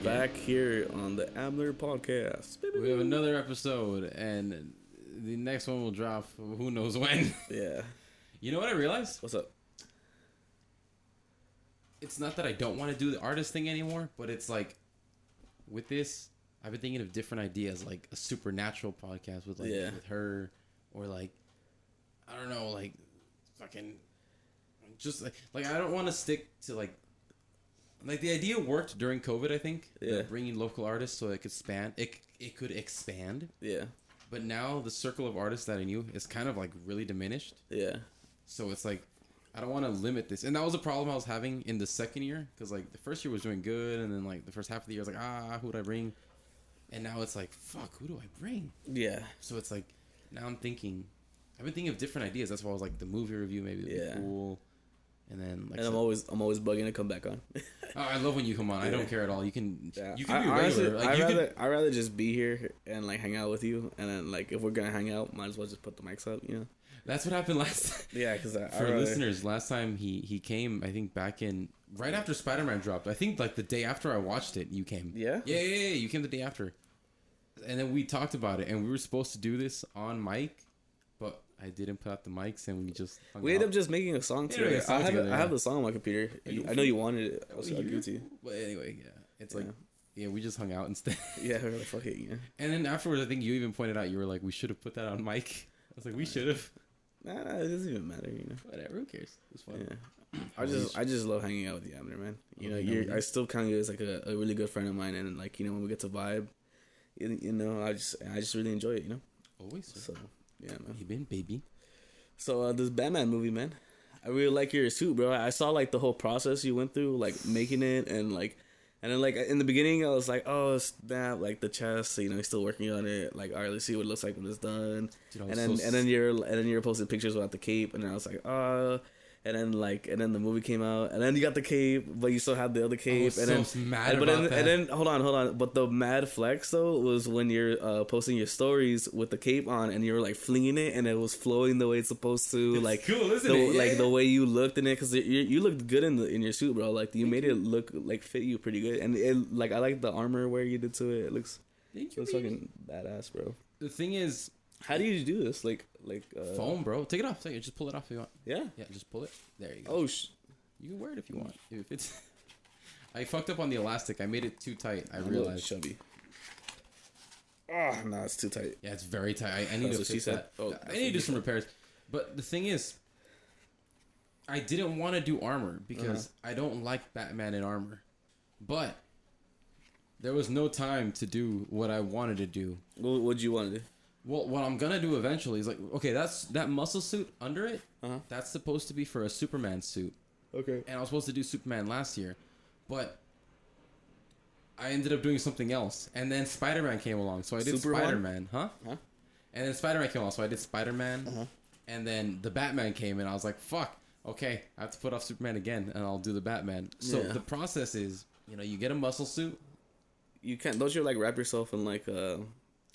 Okay. back here on the Abner Podcast. We have another episode, and the next one will drop who knows when. Yeah. you know what I realized? What's up? It's not that I don't want to do the artist thing anymore, but it's like with this, I've been thinking of different ideas, like a supernatural podcast with like Yeah. with her, or like I don't know, like fucking just like like I don't want to stick to like like the idea worked during COVID. I think Yeah. bringing local artists so it could span it it could expand. Yeah. But now the circle of artists that I knew is kind of like really diminished. Yeah. So it's like I don't want to limit this, and that was a problem I was having in the second year because like the first year was doing good, and then like the first half of the year I was like, ah, who would I bring? And now it's like, fuck, who do I bring? Yeah. So it's like now I'm thinking, I've been thinking of different ideas. That's why I was like the movie review maybe would Yeah. be cool, and then like And I'm so- always I'm always bugging to come back on. oh, I love when you come on. I don't care at all. You can yeah. you can be I, honestly, regular. like I you rather can, I rather just be here and like hang out with you, and then like if we're gonna hang out, might as well just put the mics up, you know? that's what happened last. Time. Yeah, because I, I For rather- listeners, last time he he came, I think back in right after Spider Man dropped. I think like the day after I watched it, you came. Yeah? yeah, yeah, yeah. You came the day after, and then we talked about it, and we were supposed to do this on mic, but I didn't put out the mics, and we just We ended up just making a song Yeah, together. we song I have together, I have yeah. the song on my computer. I know you wanted it. I'll, Oh, you to you. But anyway, yeah, it's like Yeah. yeah, we just hung out instead. Yeah, we're like, fuck it, yeah. and then afterwards, I think you even pointed out you were like, we should have put that on mic. I was like, we should have. Nah, nah, it doesn't even matter, you know. Whatever, who cares? It was fun. Yeah. I just I just love hanging out with the Abner, man. You know, you're I still count you as like a, a really good friend of mine, and like you know when we get to vibe, you, you know I just I just really enjoy it, you know. Always. So yeah, man. You been baby? So uh, this Batman movie, man, I really like your suit, bro. I saw like the whole process you went through, like making it, and like, and then like in the beginning, I was like, oh snap, like the chest, you know, he's still working on it. Like, all right, let's see what it looks like when it's done. Dude, and then so and then you're and then you're posting pictures without the cape, and then I was like, oh. And then like, and then the movie came out, and then you got the cape, but you still had the other cape, and so then mad and, but then, and then hold on, hold on. But the mad flex though was when you're uh, posting your stories with the cape on, and you were like flinging it, and it was flowing the way it's supposed to, It's like cool, the, it? Like the way you looked in it, because you, you looked good in the in your suit, bro. Like you made it look like fit you pretty good, and it like I like the armor wear you did to it. It looks Thank it looks fucking badass, bro. The thing is, How do you do this? Like like uh, foam, bro. Take it off. Take it. Just pull it off if you want. Yeah. Yeah, just pull it. There you go. Oh sh. You can wear it if you want. If it's, I fucked up on the elastic. I made it too tight. I I'm realized. chubby. Ah, no, it's too tight. Yeah, it's very tight. I, I need That's to fix that. Oh, I need to do some repairs. But the thing is, I didn't want to do armor because Uh-huh. I don't like Batman in armor. But there was no time to do what I wanted to do. What would you want to do? Well, what I'm gonna do eventually is like, okay, that's that muscle suit under it. Uh-huh. That's supposed to be for a Superman suit. Okay. and I was supposed to do Superman last year, but I ended up doing something else, and then Spider Man came along, so I did? Spider Man, huh? Huh? And then Spider Man came along, so I did Spider Man, Uh-huh. and then the Batman came, and I was like, fuck, okay, I have to put off Superman again, and I'll do the Batman. So Yeah. the process is, you know, you get a muscle suit. You can't. Don't you like wrap yourself in like uh?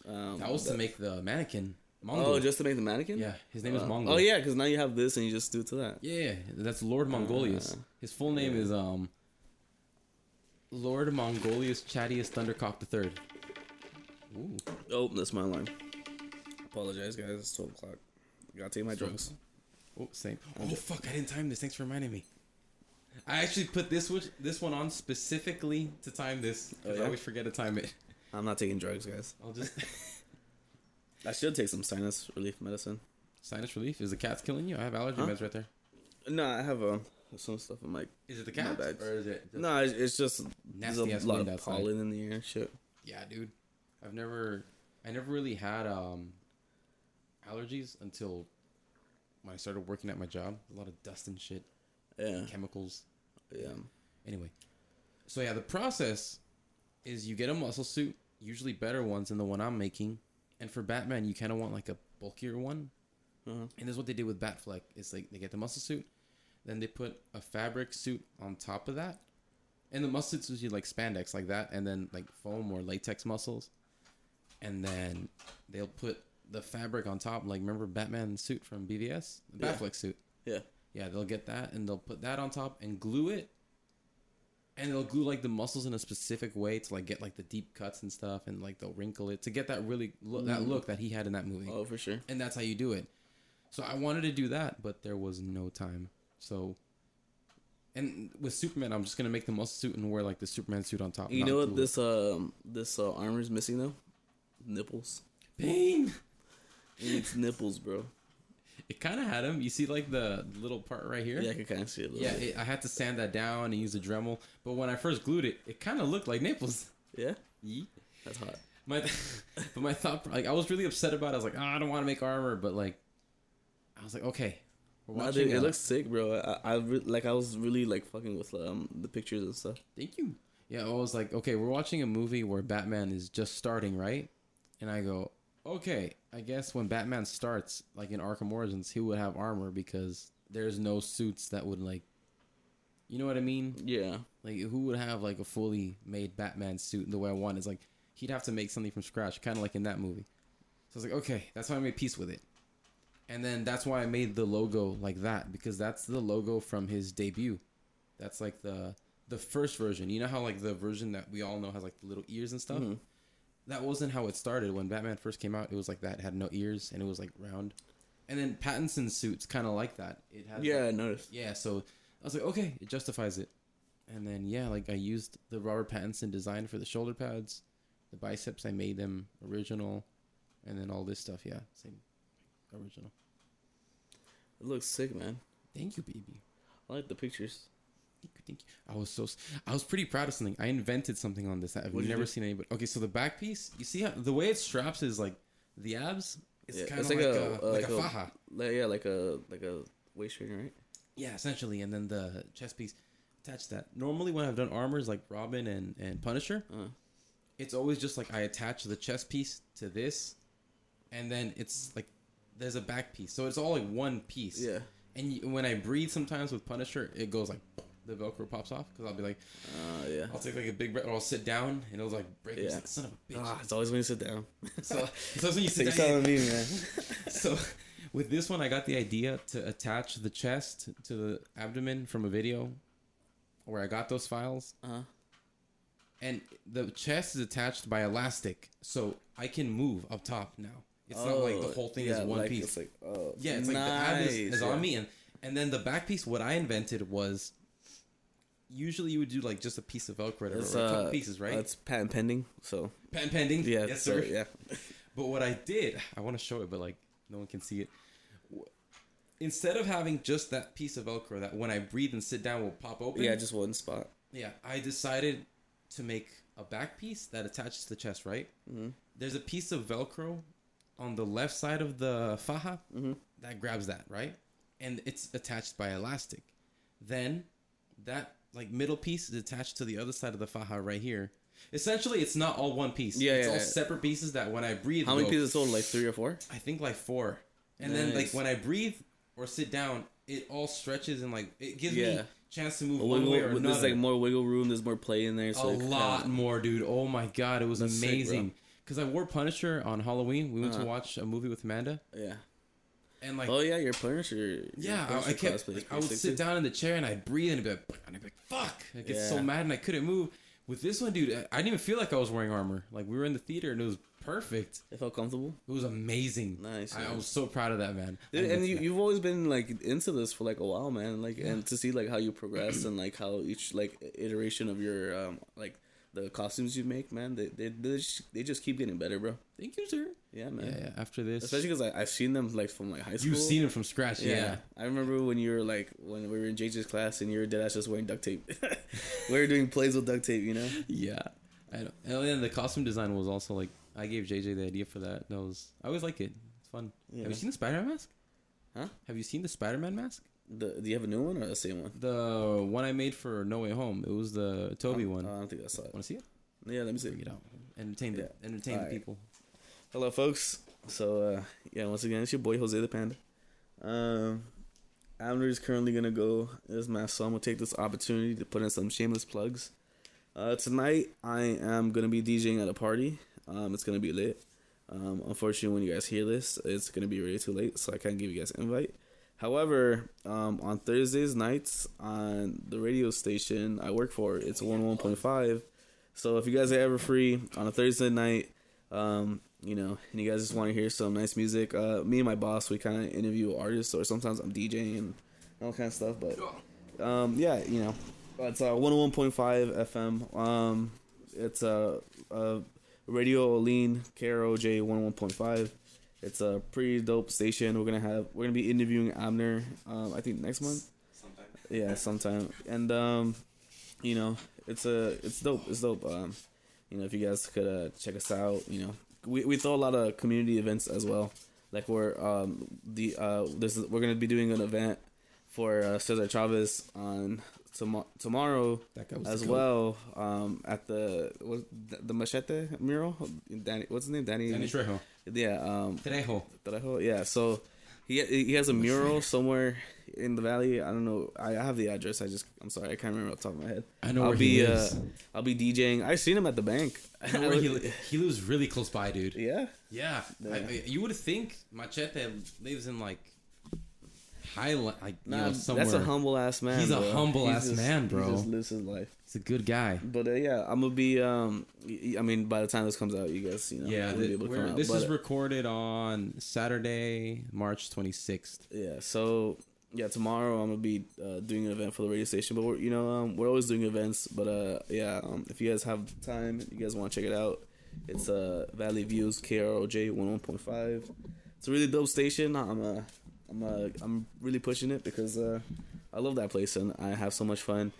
Um, That was to make the mannequin. Mongol. Oh, just to make the mannequin. yeah, his name is Uh, Mongol. Oh yeah, because now you have this and you just do to that. Yeah, that's Lord Mongolius. Ah. His full name Yeah. is um Lord Mongolius Chadius Thundercock the Third. Oh, that's my line. Apologize, guys. It's twelve o'clock. Gotta take my drugs. Oh, same. Oh fuck! I didn't time this. Thanks for reminding me. I actually put this one, this one on specifically to time this. Oh, yeah? I always forget to time it. I'm not taking drugs, guys. I'll just I should take some sinus relief medicine. sinus relief. Is the cat's killing you? I have allergy Huh? meds right there. No, I have um some stuff in my. Is it the cat bad. or is it? No, it's, it's just there's Nasty ass a lot wind of outside. pollen in the air. and Shit. Yeah, dude. I've never, I never really had um allergies until when I started working at my job. A lot of dust and shit, Yeah. chemicals. Yeah. Anyway, so yeah, the process is you get a muscle suit, usually better ones than the one I'm making, and for Batman, you kind of want like a bulkier one. Uh-huh. And this is what they did with Batfleck. It's like they get the muscle suit, then they put a fabric suit on top of that, and the muscle suits usually like spandex like that, and then like foam or latex muscles, and then they'll put the fabric on top. Like remember Batman's suit from BVS, the Yeah. Batfleck suit. Yeah. Yeah, they'll get that and they'll put that on top and glue it. And they'll glue like the muscles in a specific way to like get like the deep cuts and stuff, and like they'll wrinkle it to get that really look, that Mhm. look that he had in that movie, Oh, for sure. and that's how you do it. So I wanted to do that, but there was no time. So. And with Superman, I'm just gonna make the muscle suit and wear like the Superman suit on top. You know what this um this uh, armor is missing though? Nipples. pain? it's nipples, bro. It kind of had him. You see, like the little part right here. Yeah, I can kind of see it. A little Yeah, bit. it, I had to sand that down and use a Dremel. But when I first glued it, it kind of looked like Naples. yeah, Yee. that's hot. My, but my thought, like, I was really upset about it. I was like, oh, I don't want to make armor, but like, I was like, okay, we're Nah, watching. dude, it looks sick, bro. I, I re- like I was really like fucking with um the pictures and stuff. Thank you. Yeah, I was like, okay, we're watching a movie where Batman is just starting, right? And I go, okay, I guess when Batman starts, like in Arkham Origins, he would have armor because there's no suits that would like, you know what I mean? Yeah, Like, who would have like a fully made Batman suit the way I want? Is like he'd have to make something from scratch, kind of like in that movie. So I was like, okay, that's why I made peace with it. And then that's why I made the logo like that because that's the logo from his debut. That's like the the first version. You know how like the version that we all know has like the little ears and stuff. Mhm. That wasn't how it started when Batman first came out. It was like that, it had no ears and it was like round. And then Pattinson's suit's kind of like that. It had yeah, I noticed. yeah, so I was like, okay, it justifies it. And then yeah, like I used the Robert Pattinson design for the shoulder pads, the biceps. I made them original, and then all this stuff. Yeah, same, original. It looks sick, man. Thank you, baby. I like the pictures. Thank you, thank you. I was so I was pretty proud of something. I invented something on this I've What'd never seen anybody. Okay, so the back piece, you see how the way it straps is like the abs. It's Yeah, kind of like like, a- a, uh, like, like a a- faja. Like, yeah, like a like a waist trainer, right? Yeah, essentially, and then the chest piece attached that. Normally, when I've done armors like Robin and and Punisher, Uh, it's always just like I attach the chest piece to this, and then it's like there's a back piece, so it's all like one piece. yeah. And you, when I breathe, sometimes with Punisher, it goes like the Velcro pops off because I'll be like, Uh, yeah. I'll take like a big breath, or I'll sit down and it'll like break. It's Yeah. like, son of a bitch. Ah, it's always when you sit down. So, so when you sit down, me, man. so with this one, I got the idea to attach the chest to the abdomen from a video where I got those files. Uh-huh. and the chest is attached by elastic, so I can move up top now. It's not like the Oh, whole thing yeah, is one like, piece. It's like, oh, yeah, it's like the ab is, is yeah. on me, and and then the back piece. What I invented was usually you would do like just a piece of Velcro or It's, a couple uh, pieces, right? That's patent pending, so Patent pending. yeah, yes, so, sir. yeah. But what I did, I want to show it, but like no one can see it. Instead of having just that piece of Velcro that when I breathe and sit down will pop open, Yeah, just one spot. Yeah, I decided to make a back piece that attaches to the chest, right? Mhm. There's a piece of Velcro on the left side of the faja Mhm. that grabs that, right? And it's attached by elastic. Then that like middle piece is attached to the other side of the faja right here. Essentially, it's not all one piece. Yeah, it's yeah, all yeah. separate pieces that when I breathe, How many go- pieces total? Like three or four? I think like four. And then like when I breathe or sit down, it all stretches and like it gives me Yeah. chance to move A one way or another there's like more wiggle room. There's more play in there. So a kinda- lot more, dude. Oh my god, it was That's amazing. Because I wore Punisher on Halloween. We went Uh-huh. to watch a movie with Amanda, Yeah. And like, oh yeah, your Punisher. yeah, your I, I kept, like, I would sit too. down in the chair and I'd breathe and I'd be like, and I'd be like, fuck. I get so mad and I couldn't move. With this one, dude, I didn't even feel like I was wearing armor. Like we were in the theater and it was perfect. It felt comfortable. It was amazing. Nice. I, I was so proud of that man. Dude, and you, you've always been like into this for like a while, man. Like, and to see like how you progress and like how each like iteration of your um like the costumes you make, man, they they they just, they just keep getting better, bro. Thank you, sir. Yeah, man. Yeah, yeah. After this, Especially because I've seen them like from like high school. you've seen them from scratch. Yeah. Yeah. I remember when you were like when we were in JJ's class and you were dead ass just wearing duct tape. we were doing plays with duct tape, you know. Yeah, I know. And then the costume design was also like I gave JJ the idea for that. That was I always like it. It's fun. Yeah. Have you seen the Spider-Man mask? Huh? Have you seen the Spider-Man mask? The, do you have a new one or the same one? The one I made for No Way Home. It was the Tobey Oh, one. I don't think I saw it. Want to see it? Yeah, let me see. Bring it out. Entertain the Yeah. entertain the Alright. people. Hello, folks. So, uh, yeah, once again, it's your boy Jose the Panda. Um, Abner is currently gonna go as my so I'm gonna take this opportunity to put in some shameless plugs. Uh, tonight I am gonna be DJing at a party. Um, it's gonna be lit. Um, unfortunately, when you guys hear this, it's gonna be way too late, so I can't give you guys an invite. However, um, on Thursdays nights on the radio station I work for, it's one one point five. So if you guys are ever free on a Thursday night, um, you know, and you guys just want to hear some nice music, uh, me and my boss we kind of interview artists, or sometimes I'm DJing and all kind of stuff. But um, yeah, you know, it's uh, one one point five FM. Um, it's a, a radio lean KROJ one one point five. It's a pretty dope station. We're gonna have we're gonna be interviewing Abner. Um, I think next month. Sometime. Yeah, sometime. And um, you know, it's a it's dope. It's dope. Um, you know, if you guys could uh, check us out, you know, we we throw a lot of community events as well. Like we're um the uh this is, we're gonna be doing an event for uh, Cesar Chavez on tomo- tomorrow That guy was as well. Um, at the what, the, the Machete mural. Danny, what's his name? Danny. Danny Trejo. Yeah. Um, Trejo. Trejo. Yeah. So he he has a mural somewhere in the valley. I don't know. I I have the address. I just I'm sorry. I can't remember off the top of my head. I know I'll where be he lives. uh I'll be DJing. I seen him at the bank. I know where he, li- he lives really close by, dude. yeah. Yeah, I, I- you would think Machete lives in like Highland, like you know, somewhere. that's a humble ass man. He's a bro. humble He ass just- man, bro. He just lives his life. He's a good guy. But uh, yeah, I'm gonna be. Um, I mean, by the time this comes out, you guys, you know, Yeah, will thi- be able to come out. this But, is uh, recorded on Saturday, March 26th. yeah. So yeah, tomorrow I'm gonna be uh, doing an event for the radio station. But we're you know um, we're always doing events. But uh, yeah, um, if you guys have time, you guys want to check it out. It's uh Valley Views KROJ 101.5. It's a really dope station. I'm uh, I'm uh, I'm really pushing it because uh, I love that place and I have so much fun.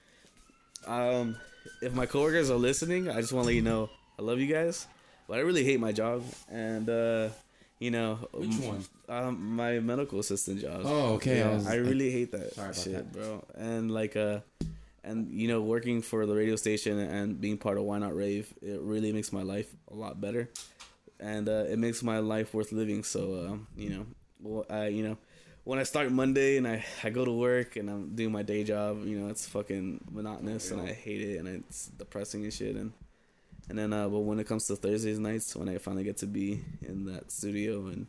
Um, if my coworkers are listening, I just want to let you know I love you guys, but I really hate my job and uh, you know Which one? Um, my medical assistant job. Oh, okay. Yeah, I was- I really hate that shit, that. bro. And like uh, and you know, working for the radio station and being part of Why Not Rave, it really makes my life a lot better, and uh, it makes my life worth living. So um, you know, well, I you know. When I start Monday and I, I go to work and I'm doing my day job, you know, it's fucking monotonous and I hate it and it's depressing and shit. And and then, uh, but when it comes to Thursdays nights, when I finally get to be in that studio and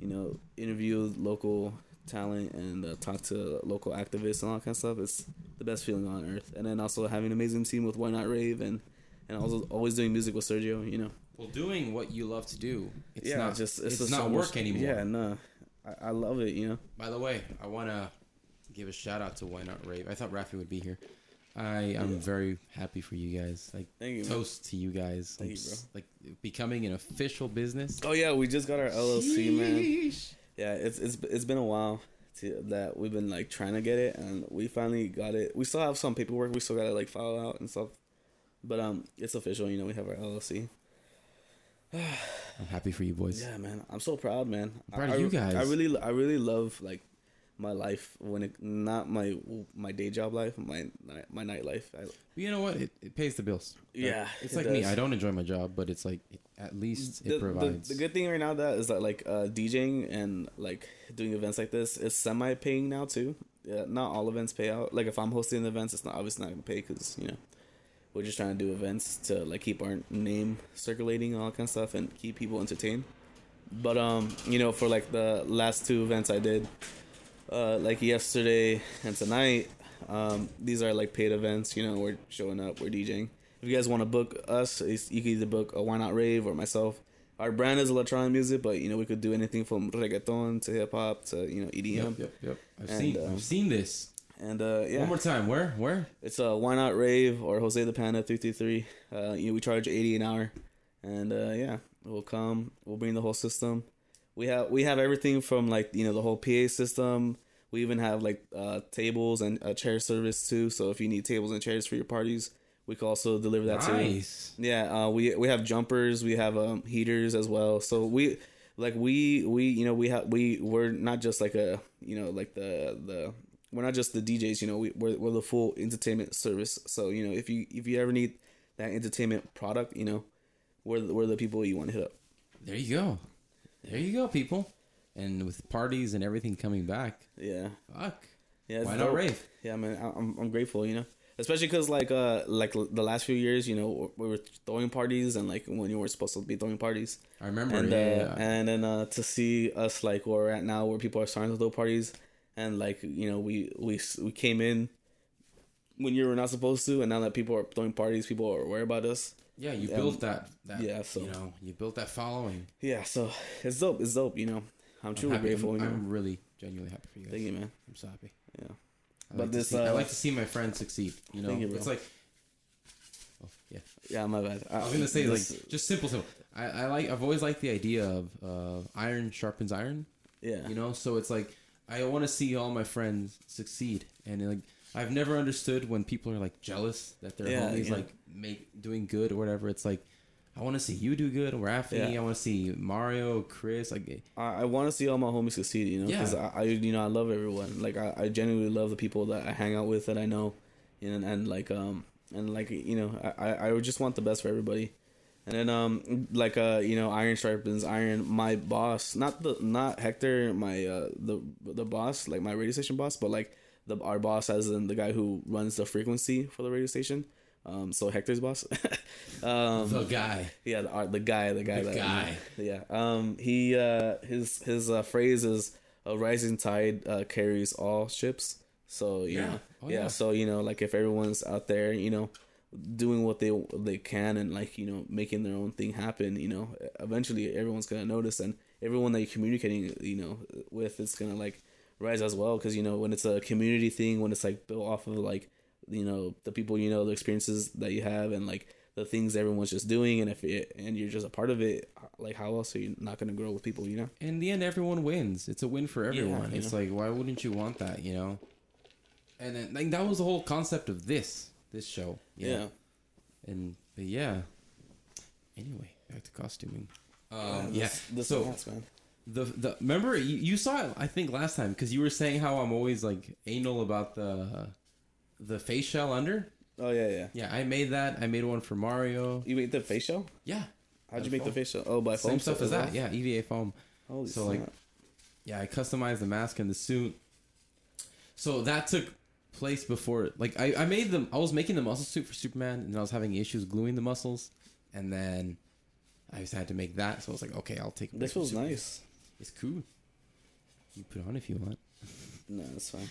you know interview local talent and uh, talk to local activists and all that kind of stuff, it's the best feeling on earth. And then also having an amazing team with Why Not Rave and and also always doing music with Sergio, you know. Well, doing what you love to do, it's yeah, not just it's, just not work much- anymore. Yeah, no, I, I love it. You know. By the way, I want to give a shout out to Why Not Rave. I thought Rafi would be here. I am very happy for you guys. Like Thank you. man. toast to you guys. Thank I'm you, bro. Like becoming an official business. Oh yeah, we just got our LLC, man. Yeah, it's it's it's been a while to, that we've been like trying to get it, and we finally got it. We still have some paperwork we still gotta like file out and stuff, but um, it's official. You know, we have our LLC. I'm happy for you boys. Yeah, man, I'm so proud, man. I'm proud I, of you guys. I really, I really love like my life when it not my my day job life, my my nightlife. I, you know what? It, it pays the bills. Yeah, it's it like me. I don't enjoy my job, but it's like it, at least the, it provides. The, the good thing right now that is that like uh, DJing and like doing events like this is semi paying now too. Yeah, not all events pay out. Like if I'm hosting events, it's not obviously not gonna pay because you know we're just trying to do events to like keep our name circulating and all that kind of stuff and keep people entertained. But um, you know, for like the last two events I did, uh, like yesterday and tonight, um, these are like paid events. You know, we're showing up, we're DJing. If you guys want to book us, you can either book a Why Not Rave or myself. Our brand is electronic music, but you know we could do anything from reggaeton to hip hop to you know EDM. yep, yep, yep. I've And, seen. um, I've seen this. And uh, yeah, One more time. Where? Where? it's a uh, Why Not Rave or Jose the Panda three three three. Uh, you know we charge eighty an hour, and uh, yeah, we'll come. We'll bring the whole system. We have we have everything from like you know the whole PA system. We even have like uh, tables and a chair service too. So if you need tables and chairs for your parties, we can also deliver that too. Nice. Yeah, uh, we we have jumpers, we have um, heaters as well. So we like we we you know we have we we're not just like a you know like the the we're not just the DJs. You know we we're, we're the full entertainment service. So you know if you if you ever need that entertainment product, you know we're the, we're the people you want to hit up. There you go. There you go, people. And with parties and everything coming back, Yeah, fuck. yeah. Why not rave? Yeah, man, I- I'm I'm grateful. You know. Especially because like uh like the last few years, you know, we were throwing parties and like when you were supposed to be throwing parties, I remember. and yeah, uh, yeah. and then uh, to see us like where we're at now, where people are starting to throw parties, and like you know we we we came in when you were not supposed to, and now that people are throwing parties, people are aware about us. Yeah, you Um, built that. that yeah, so- you know, you built that following. Yeah, so it's dope. It's dope. You know, I'm I'm truly grateful. I'm, you know, I'm really genuinely happy for you guys. thank you, man. I'm so happy. Yeah. I But like this, to see, I uh, like to see my friends succeed. You know, Thank you, bro. it's like, oh yeah. Yeah, my bad. I was gonna say like just simple, simple. I, I like. I've always liked the idea of uh, iron sharpens iron. yeah, You know, so it's like I want to see all my friends succeed, and like I've never understood when people are like jealous that their Yeah, homies yeah. like make doing good or whatever. It's like I want to see you do good, Rafi. Yeah. I want to see Mario, Chris. Like I, I want to see all my homies succeed, you know, because. I, I, you know, I love everyone. Like I, I genuinely love the people that I hang out with that I know, and and like um and like you know, I I just want the best for everybody. And then um like uh you know iron sharpens iron. My boss, not the not Hector, my uh the the boss like my radio station boss, but like the our boss as in the guy who runs the frequency for the radio station. Um, so Hector's boss. um, the guy. yeah, the, uh, the guy, the guy, The that, guy. yeah. Um, he uh, his his uh, phrase is a rising tide uh, carries all ships. So you Yeah. know, Oh, yeah. yeah. So you know, like if everyone's out there, you know, doing what they they can and like you know making their own thing happen, you know, eventually everyone's gonna notice, and everyone that you're communicating, you know, with is gonna like rise as well. Because you know, when it's a community thing, when it's like built off of like you know the people you know, the experiences that you have, and like the things everyone's just doing, and if it and you're just a part of it, like how else are you not gonna grow with people, you know? In the end, everyone wins. It's a win for everyone. you it's know. like, why wouldn't you want that? You know. And then, like, that was the whole concept of this this show. you know? And but yeah. Anyway, back to costuming. Um, yeah. This, this so man. the the remember you, you saw it I think last time because you were saying how I'm always like anal about the the face shell under. Oh yeah, yeah. Yeah, I made that. I made one for Mario. You made the face shell? Yeah. How'd you make the face shell? Oh, by foam. Same stuff as that. Yeah, EVA foam. Holy So, snap. like, Yeah, I customized the mask and the suit. So that took place before like I, I made them I was making the muscle suit for Superman and I was having issues gluing the muscles and then I just had to make that so I was like okay I'll take this Superman. nice. It's cool. You put it on if you want. No, that's fine.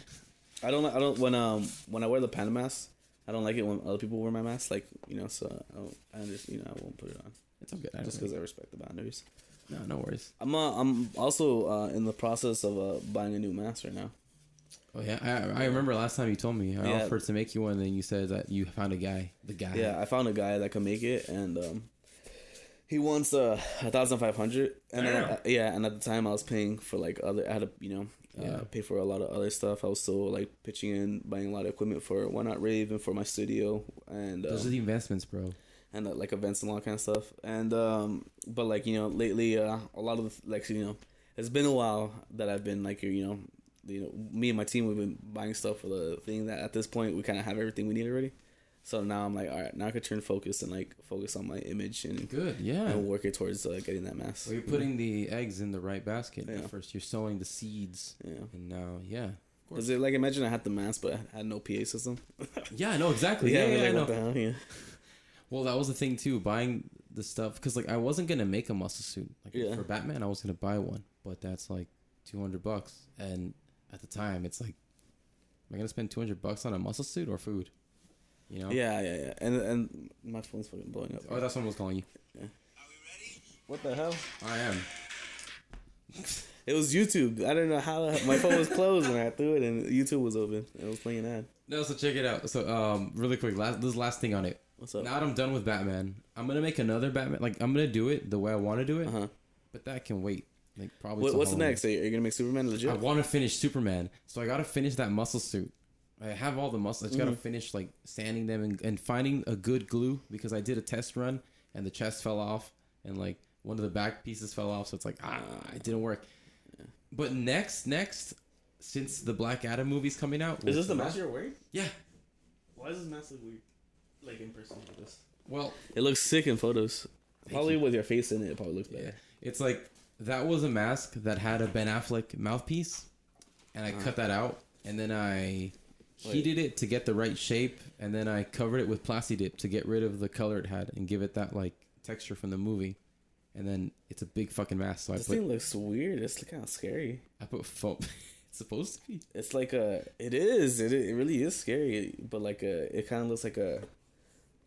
I don't. I don't. When um when I wear the panda mask, I don't like it when other people wear my mask. Like you know, so I don't. I just you know I won't put it on It's okay. Just because I respect the boundaries. no, no worries. I'm uh, I'm also uh, in the process of uh, buying a new mask right now. Oh yeah, I, I remember last time you told me I Yeah. offered to make you one, and then you said that you found a guy, the guy. Yeah, I found a guy that can make it, and um, he wants uh, a thousand five hundred. And then, Damn. uh, yeah, and at the time I was paying for like other. I had to you know uh, Yeah. pay for a lot of other stuff. I was still like pitching in, buying a lot of equipment for Why Not Rave and for my studio, and Those um, are the investments, bro. and uh, like events and all that kind of stuff. And um, but like you know, lately, uh, a lot of the, like you know, it's been a while that I've been like you know, you know, me and my team we've been buying stuff for the thing that at this point we kind of have everything we need already. So now I'm like, all right, now I can turn focus and like focus on my image and, Good, yeah. and work it towards uh, getting that mask. Well, you're putting the eggs in the right basket. Yeah. First, you're sowing the seeds, yeah. and now, yeah. Cause it, like imagine I had the mask but I had no PA system. Yeah, I know exactly. Yeah, yeah, I like, know. what the hell? Yeah. Well, that was the thing too. Buying the stuff because like I wasn't gonna make a muscle suit like Yeah. for Batman. I was gonna buy one, but that's like two hundred bucks, and at the time, it's like, am I gonna spend two hundred bucks on a muscle suit or food? You know? Yeah, yeah, yeah. And and my phone's fucking blowing up. Oh, that's someone was calling you. Are we ready? What the hell? I am. It was YouTube. I don't know how my phone was closed when I threw it, and YouTube was open. It was playing an ad. No, so check it out. So, um, really quick, last this last thing on it. What's up? Now that I'm done with Batman, I'm gonna make another Batman. Like I'm gonna do it the way I want to do it, Uh huh. but that can wait. Like probably. What, what's Halloween. next? Are you, gonna make Superman legit? I want to finish Superman, so I gotta finish that muscle suit. I have all the muscles. I just gotta Mhm. finish like sanding them and, and finding a good glue because I did a test run and the chest fell off and like one of the back pieces fell off, so it's like ah, it didn't work. But next, next, since the Black Adam movie's coming out, Is this the mask you're wearing? Yeah. Why is this mask look weird? Like in person like this. Well, It looks sick in photos. Probably you. with your face in it, it probably looks yeah, better. it's like that was a mask that had a Ben Affleck mouthpiece, and I Uh-huh. cut that out, and then I Wait. heated it to get the right shape, and then I covered it with Plasti Dip to get rid of the color it had and give it that like texture from the movie. And then it's a big fucking mask, so I This put thing looks weird. It's kind of scary. I put foam. It's supposed to be. It's like a. It is. It it really is scary, but like a. It kind of looks like a.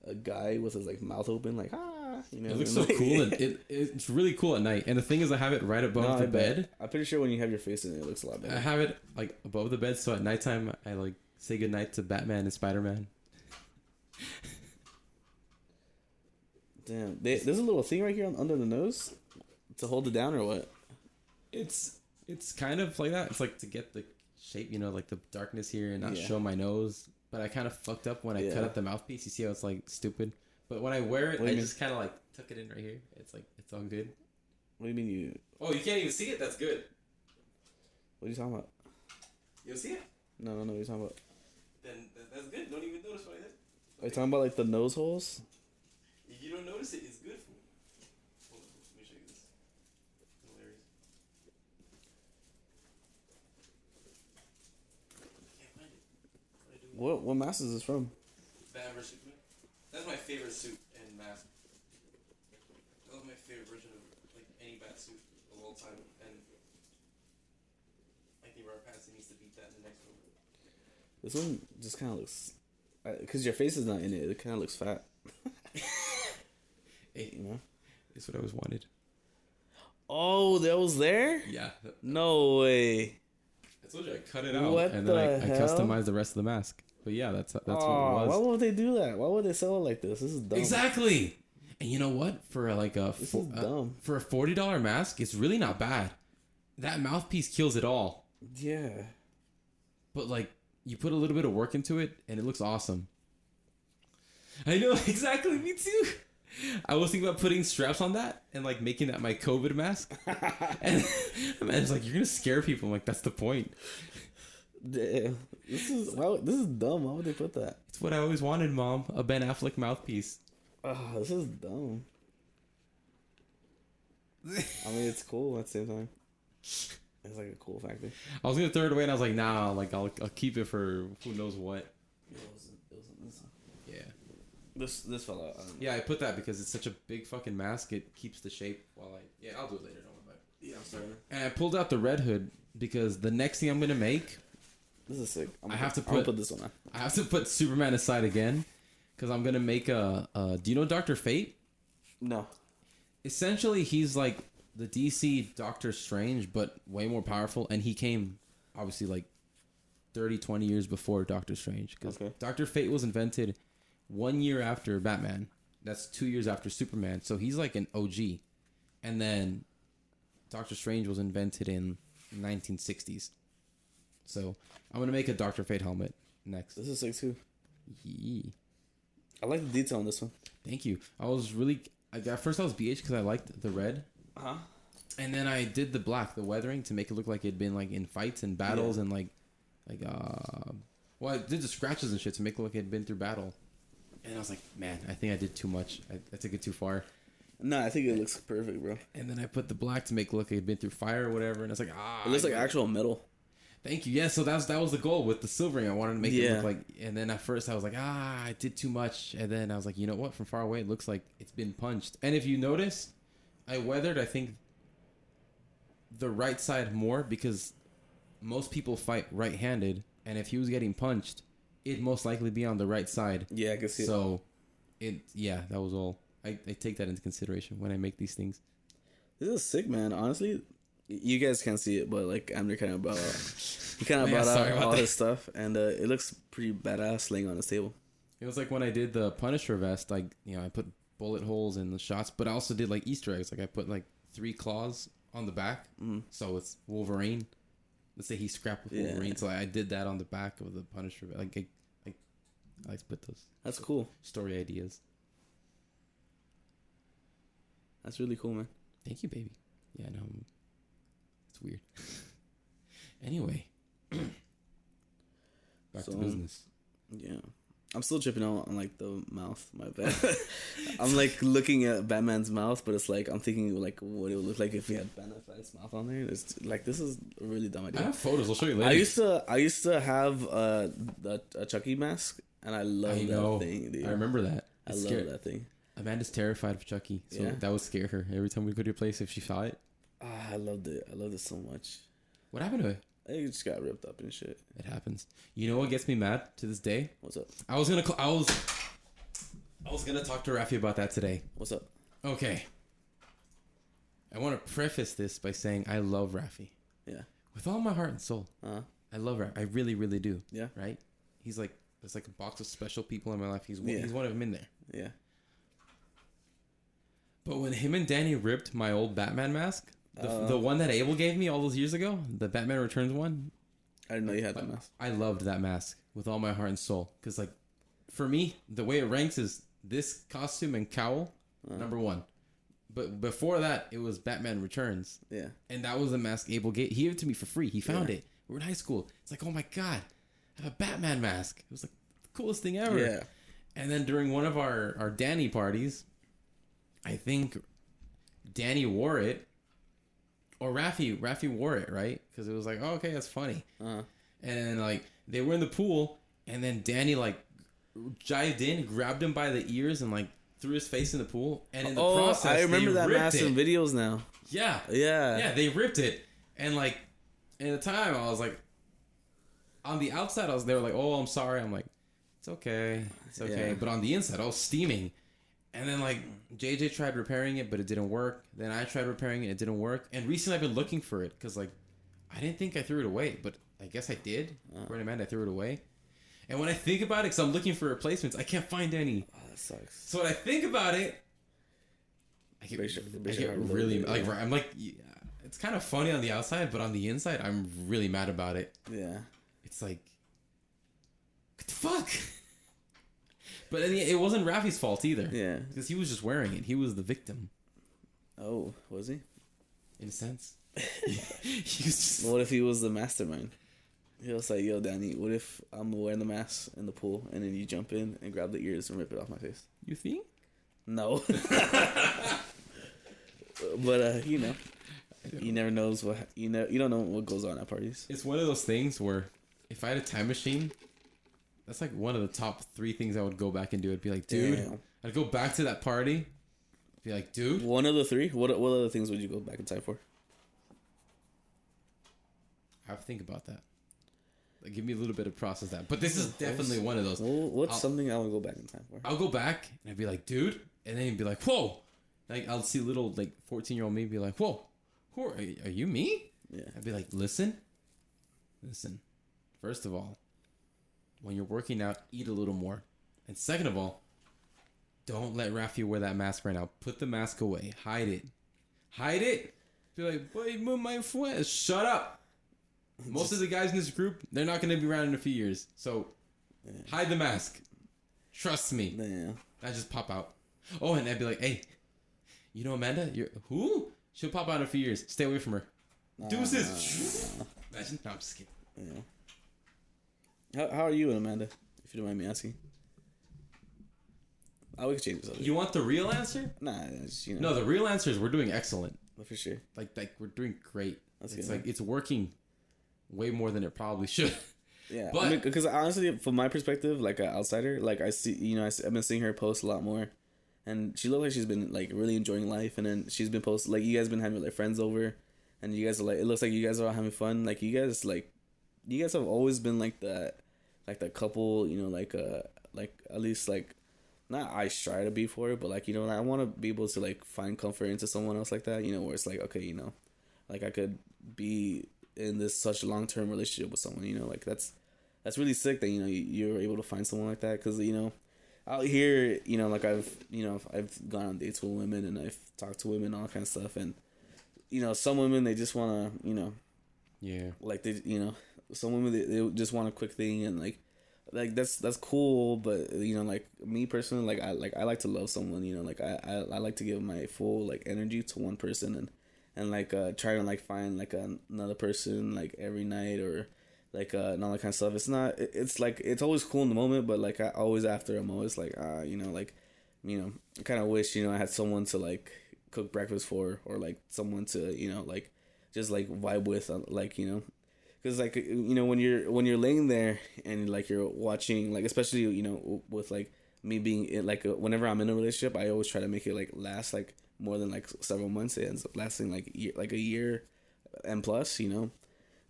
A guy with his like mouth open, like ah. You know, It looks so like- cool and it, it's really cool at night. And the thing is, I have it right above No, the bed. I'm pretty sure when you have your face in it, it looks a lot better. I have it like above the bed, so at nighttime I like say goodnight to Batman and Spider Man. Damn, they, there's a little thing right here on, under the nose to hold it down, or what? It's it's kind of like that. It's like to get the shape, you know, like the darkness here and not Yeah. show my nose. But I kind of fucked up when I Yeah. cut out the mouthpiece. You see how it's like stupid. But when I wear it, I mean? just kind of like tuck it in right here. It's like it's all good. What do you mean you? Oh, you can't even see it. That's good. What are you talking about? You see it? No, no, no. What are you talking about? Then that's good. Don't even notice what I did. Are you talking about like the nose holes? If you don't notice it, it's good for Hold on, let me show you this. Hilarious. Can't find it. What do I do? What what mask is this from? Vs Superman. That's my favorite suit and mask. That was my favorite version of like any bat suit of all time, and I think Robert Pattinson needs to beat that in the next one. This one just kind of looks, because your face is not in it. It kind of looks fat. Hey, You know. that's what I always wanted. Oh, that was there? Yeah, No way. I told you I cut it out, What and then I, I hell? customized the rest of the mask. But yeah, that's that's what it was. Why would they do that? Why would they sell it like this? This is dumb. Exactly. And you know what? For like a This fo- is uh, dumb. for a forty dollar mask, it's really not bad. That mouthpiece kills it all. Yeah. But like you put a little bit of work into it, and it looks awesome. I know exactly. Me too. I was thinking about putting straps on that and like making that my COVID mask. and man, it's like you're gonna scare people. I'm like that's the point. This is why, this is dumb. Why would they put that? It's what I always wanted, Mom. A Ben Affleck mouthpiece. Oh, this is dumb. I mean, it's cool at the same time. It's like a cool factor. I was gonna throw it away, and I was like, nah, like I'll, I'll keep it for who knows what. Yeah. This this fell out. Um, know. Yeah, I put that because it's such a big fucking mask. It keeps the shape while I. Yeah, I'll do it later. Don't worry about it. Yeah, I'm sorry. And I pulled out the red hood because the next thing I'm gonna make, This is sick. I'm I have to put- put this one on. I have to put Superman aside again, because I'm gonna make a. Uh, do you know Doctor Fate? No. Essentially, he's like the DC Doctor Strange, but way more powerful, and he came obviously like 30, 20 years before Doctor Strange. Because Okay. Doctor Fate was invented one year after Batman. That's two years after Superman. So he's like an OG. And then Doctor Strange was invented in 1960s. So I'm gonna make a Doctor Fate helmet next. This is sick too. Yee. I like the detail on this one. Thank you. I was really I, at first I was BH because I liked the red, Uh Huh? and then I did the black, the weathering, to make it look like it'd been like in fights and battles Yeah. and like like uh. Well, I did the scratches and shit to make it look like it'd been through battle. And I was like, man, I think I did too much. I, I took it too far. No, I think it looks perfect, bro. And then I put the black to make it look like it'd been through fire or whatever. And it's like, ah, It looks like actual metal. Thank you. Yeah, so that was that was the goal with the silvering. I wanted to make it look like. And then at first I was like, ah, I did too much. And then I was like, you know what? From far away, it looks like it's been punched. And if you notice, I weathered. I think the right side more because most people fight right-handed, and if he was getting punched, it'd most likely be on the right side. Yeah, I can see it. So, it yeah, that was all. I, I take that into consideration when I make these things. This is sick, man. Honestly, you guys can't see it, but like Abner kind of brought out, he kind of brought out all that. his stuff, and uh, it looks pretty badass laying on his table. It was like when I did the Punisher vest, like you know, I put bullet holes in the shots, but I also did like Easter eggs. Like I put like three claws on the back, Mhm. so it's Wolverine. Let's say he scrapped with Yeah. Wolverine, so I did that on the back of the Punisher. Like, I, like I like to put those That's cool. story ideas. That's really cool, man. Thank you, baby. Yeah, no, I'm- weird. anyway, back So, to business. Yeah. I'm still tripping out on like the mouth. My bad. I'm like looking at Batman's mouth, but it's like I'm thinking like what it would look like if he had Ben Affleck's mouth on there. It's like this is a really dumb I idea. have photos. I'll show you later. I used to I used to have uh, a, a Chucky mask, and I love I that know. thing, dude. I remember that. I It's love scary. that thing. Amanda's terrified of Chucky, so Yeah. that would scare her every time we go to your place if she saw it. Ah, I loved it. I loved it so much. What happened to it? It just got ripped up and shit. It happens. You know what gets me mad to this day? What's up? I was gonna. Call, I was. I was gonna talk to Rafi about that today. What's up? Okay. I want to preface this by saying I love Rafi Yeah. with all my heart and soul. Uh huh. I love Rafi. I really, really do. Yeah. Right? He's like there's like a box of special people in my life. He's one, Yeah. he's one of them in there. Yeah. But when him and Danny ripped my old Batman mask, the, Uh. the one that Abel gave me all those years ago, the Batman Returns one, I didn't know you had that mask. I loved that mask with all my heart and soul. Because, like, for me, the way it ranks is this costume and cowl, Uh. number one. But before that, it was Batman Returns. Yeah. And that was the mask Abel gave. He gave it to me for free. He found Yeah. it. We were in high school. It's like, oh my God, I have a Batman mask. It was like the coolest thing ever. Yeah. And then during one of our, our Danny parties, I think Danny wore it. Or Rafi, Rafi wore it, right? Because it was like, oh, okay, that's funny. Uh huh. And like they were in the pool, and then Danny like jived in, grabbed him by the ears, and like threw his face in the pool. And in the Oh, process, I remember that it. in videos now. Yeah, Yeah. yeah, they ripped it, and like at the time, I was like, on the outside, I was they were like, oh, I'm sorry. I'm like, it's okay, it's okay. Yeah. But on the inside, I was steaming. And then like JJ tried repairing it, but it didn't work. Then I tried repairing it, it didn't work. And recently, I've been looking for it because like I didn't think I threw it away, but I guess I did. Uh. According to Amanda, I threw it away. And when I think about it, because I'm looking for replacements, I can't find any. Oh, that sucks. So when I think about it, I get, your- I get heart really bit, like yeah. I'm like yeah, it's kind of funny on the outside, but on the inside, I'm really mad about it. Yeah. It's like, what the fuck? But it wasn't Rafi's fault either. Yeah. because he was just wearing it. He was the victim Oh, was he? in a sense. he was just What if he was the mastermind? He was like, "Yo, Danny, what if I'm wearing the mask in the pool and then you jump in and grab the ears and rip it off my face?" you think? No. but uh, you know, you never knows what you know. You don't know what goes on at parties. It's one of those things where if I had a time machine, that's like one of the top three things I would go back and do. I'd be like, dude, Damn. I'd go back to that party, be like, dude, One of the three. What what other things would you go back in time for? I have to think about that. Like, give me a little bit of process that. But this is definitely one of those. Well, what's I'll- something I would go back in time for? I'll go back and I'd be like, dude, and then he'd be like, whoa. Like I'll see little like fourteen year old me be like, whoa, who are, are you me? Yeah. I'd be like, listen, listen. First of all, when you're working out, eat a little more, and second of all, don't let Rafi wear that mask right now. Put the mask away. Hide it. Hide it. Be like, boy, move my foot. Shut up. Most of the guys in this group, they're not going to be around in a few years. So, hide the mask. Trust me. Yeah. I just pop out. Oh, and I'd be like, hey, you know Amanda? You're who? She'll pop out in a few years. Stay away from her. Deuces. Imagine. No, I'm just kidding. Yeah. How how are you and Amanda? If you don't mind me asking. Ah, I would change this. You want the real answer? Nah, you know. No, the real answer is we're doing excellent. Oh, for sure. Like, like we're doing great. That's it's good. like it's working way more than it probably should. Yeah, But- I mean, because honestly, from my perspective, like an outsider, like I see, you know, I, have been seeing her post a lot more, and she looks like she's been like really enjoying life, and then she's been posting like you guys been having like friends over, and you guys are like it looks like you guys are all having fun, like you guys like, you guys have always been like that, like that couple, you know, like uh, like at least like, not I try to be for it, but like you know, I want to be able to like find comfort into someone else like that, you know, where it's like okay, you know, like I could be in this such long term relationship with someone. You know, like that's that's really sick that you know you, you're able to find someone like that because you know out here, you know, like I've you know I've gone on dates with women and I've talked to women all kind of stuff and you know some women they just want to you know Yeah. like they you know some women they, they just want a quick thing and like like that's that's cool but you know like me personally like i like i like to love someone you know like i i, I like to give my full like energy to one person and and like uh try to like find like a, another person like every night or like uh and all that kind of stuff. It's not it, it's like it's always cool in the moment but like i always after i'm always like ah you know like you know i kind of wish you know i had someone to like cook breakfast for or like someone to you know like just like vibe with uh, like you know because like you know when you're when you're laying there and like you're watching like especially you know with like me being in like uh whenever i'm in a relationship i always try to make it like last like more than like several months. It ends up lasting like year, like a year and plus you know?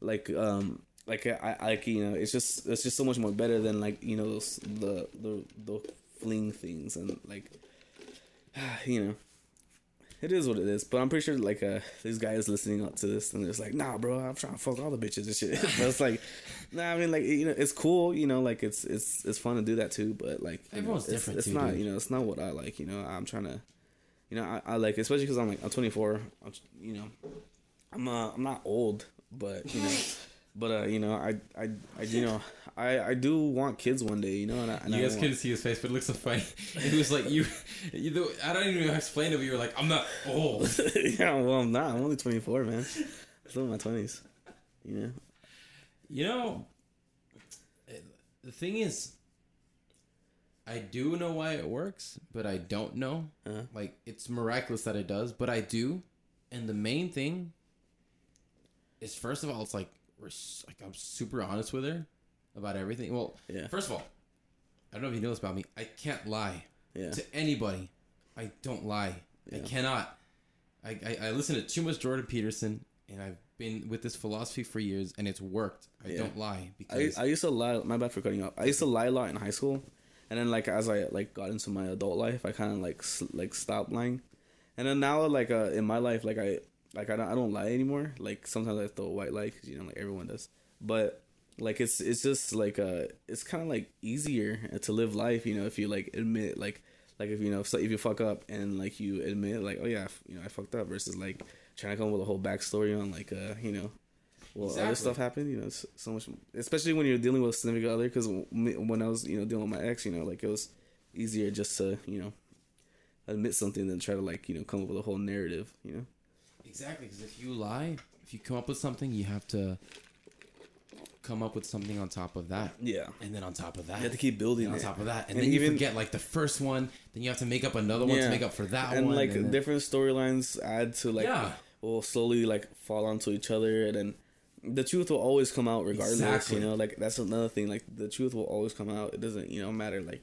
Like um like I- like you know it's just it's just so much more better than like you know those, the the the fling things and like you know it is what it is but i'm pretty sure like uh these guys listening up to this and it's like nah bro i'm trying to fuck all the bitches and shit but it's like nah i mean like you know it's cool you know like it's it's it's fun to do that too but like know, Everyone's it's, different it's too, not dude. you know it's not what i like you know i'm trying to you know i, I like especially because i'm like i'm 24 I'm, you know i'm uh i'm not old but you know but uh you know i i, I you know i i do want kids one day you know and I, and You guys couldn't see his face, but it looks so funny. It was like you, you I don't even know how to explain it, but you were like, I'm not old. yeah, well, I'm not. I'm only 24, man. Still in my 20s. You know? You know, the thing is, I do know why it works, but I don't know. Uh-huh. Like, it's miraculous that it does, but I do. And the main thing is, first of all, it's like we're like I'm super honest with her about everything. Well, Yeah. first of all, I don't know if you know this about me. I can't lie Yeah. to anybody. I don't lie. I cannot. I, I, I listen to too much Jordan Peterson, and I've been with this philosophy for years, and it's worked. I Yeah. don't lie because I used to lie. My bad for cutting off. I used to lie a lot in high school, and then like as I like got into my adult life, I kind of like like stopped lying, and then now like uh in my life like I like I don't I don't lie anymore. Like sometimes I throw a white lie because you know like everyone does, but like it's it's just like uh it's kind of like easier to live life you know if you like admit like like if you know if, so if you fuck up and like you admit like oh yeah you know I fucked up versus like trying to come up with a whole backstory on like uh you know well other stuff happened you know it's so much especially when you're dealing with a significant other because when I was you know dealing with my ex you know like it was easier just to you know admit something than try to like you know come up with a whole narrative you know? Exactly because if you lie, if you come up with something, you have to come up with something on top of that, yeah and then on top of that, you have to keep building on it top of that, and, And then you even- forget like the first one, then you have to make up another one Yeah. to make up for that and one, like and different storylines add to like Yeah. will slowly like fall onto each other and then the truth will always come out regardless Exactly. you know like that's another thing like the truth will always come out it doesn't you know matter like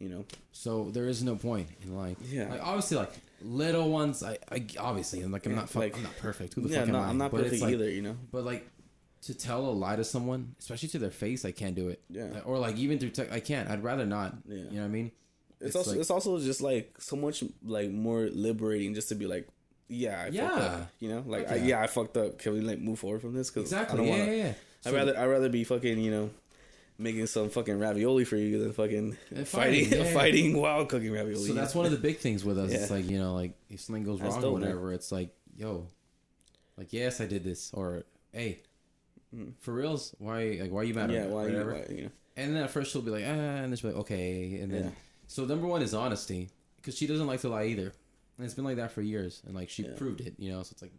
you know So there is no point in like, Yeah. like obviously like little ones. I, I obviously I'm like I'm Yeah, not fuck, like- I'm not perfect. Who the yeah fuck no, am I? i'm not But perfect like- either you know But like to tell a lie to someone, especially to their face, I can't do it. Yeah. Or like even through tech, I can't. I'd rather not. Yeah. You know what I mean? it's, it's also like- it's also just like so much like more liberating just to be like yeah I fucked Yeah. up, you know like I, Yeah. yeah i fucked up can we like move forward from this because Exactly. i don't yeah, want to yeah, yeah. i'd rather i'd rather be fucking you know making some fucking ravioli for you than fucking fighting fighting, yeah. fighting while cooking ravioli So that's one of the big things with us. It's like you know, like if something goes wrong or man. whatever, it's like, yo, like yes, I did this, or hey, for reals, why like why are you mad? Yeah at me? why you, Whatever. why, you know And then at first she'll be like, ah, and then she'll be like, okay, and then Yeah. so number one is honesty because she doesn't like to lie either, and it's been like that for years, and like she Yeah. proved it, you know. So it's like.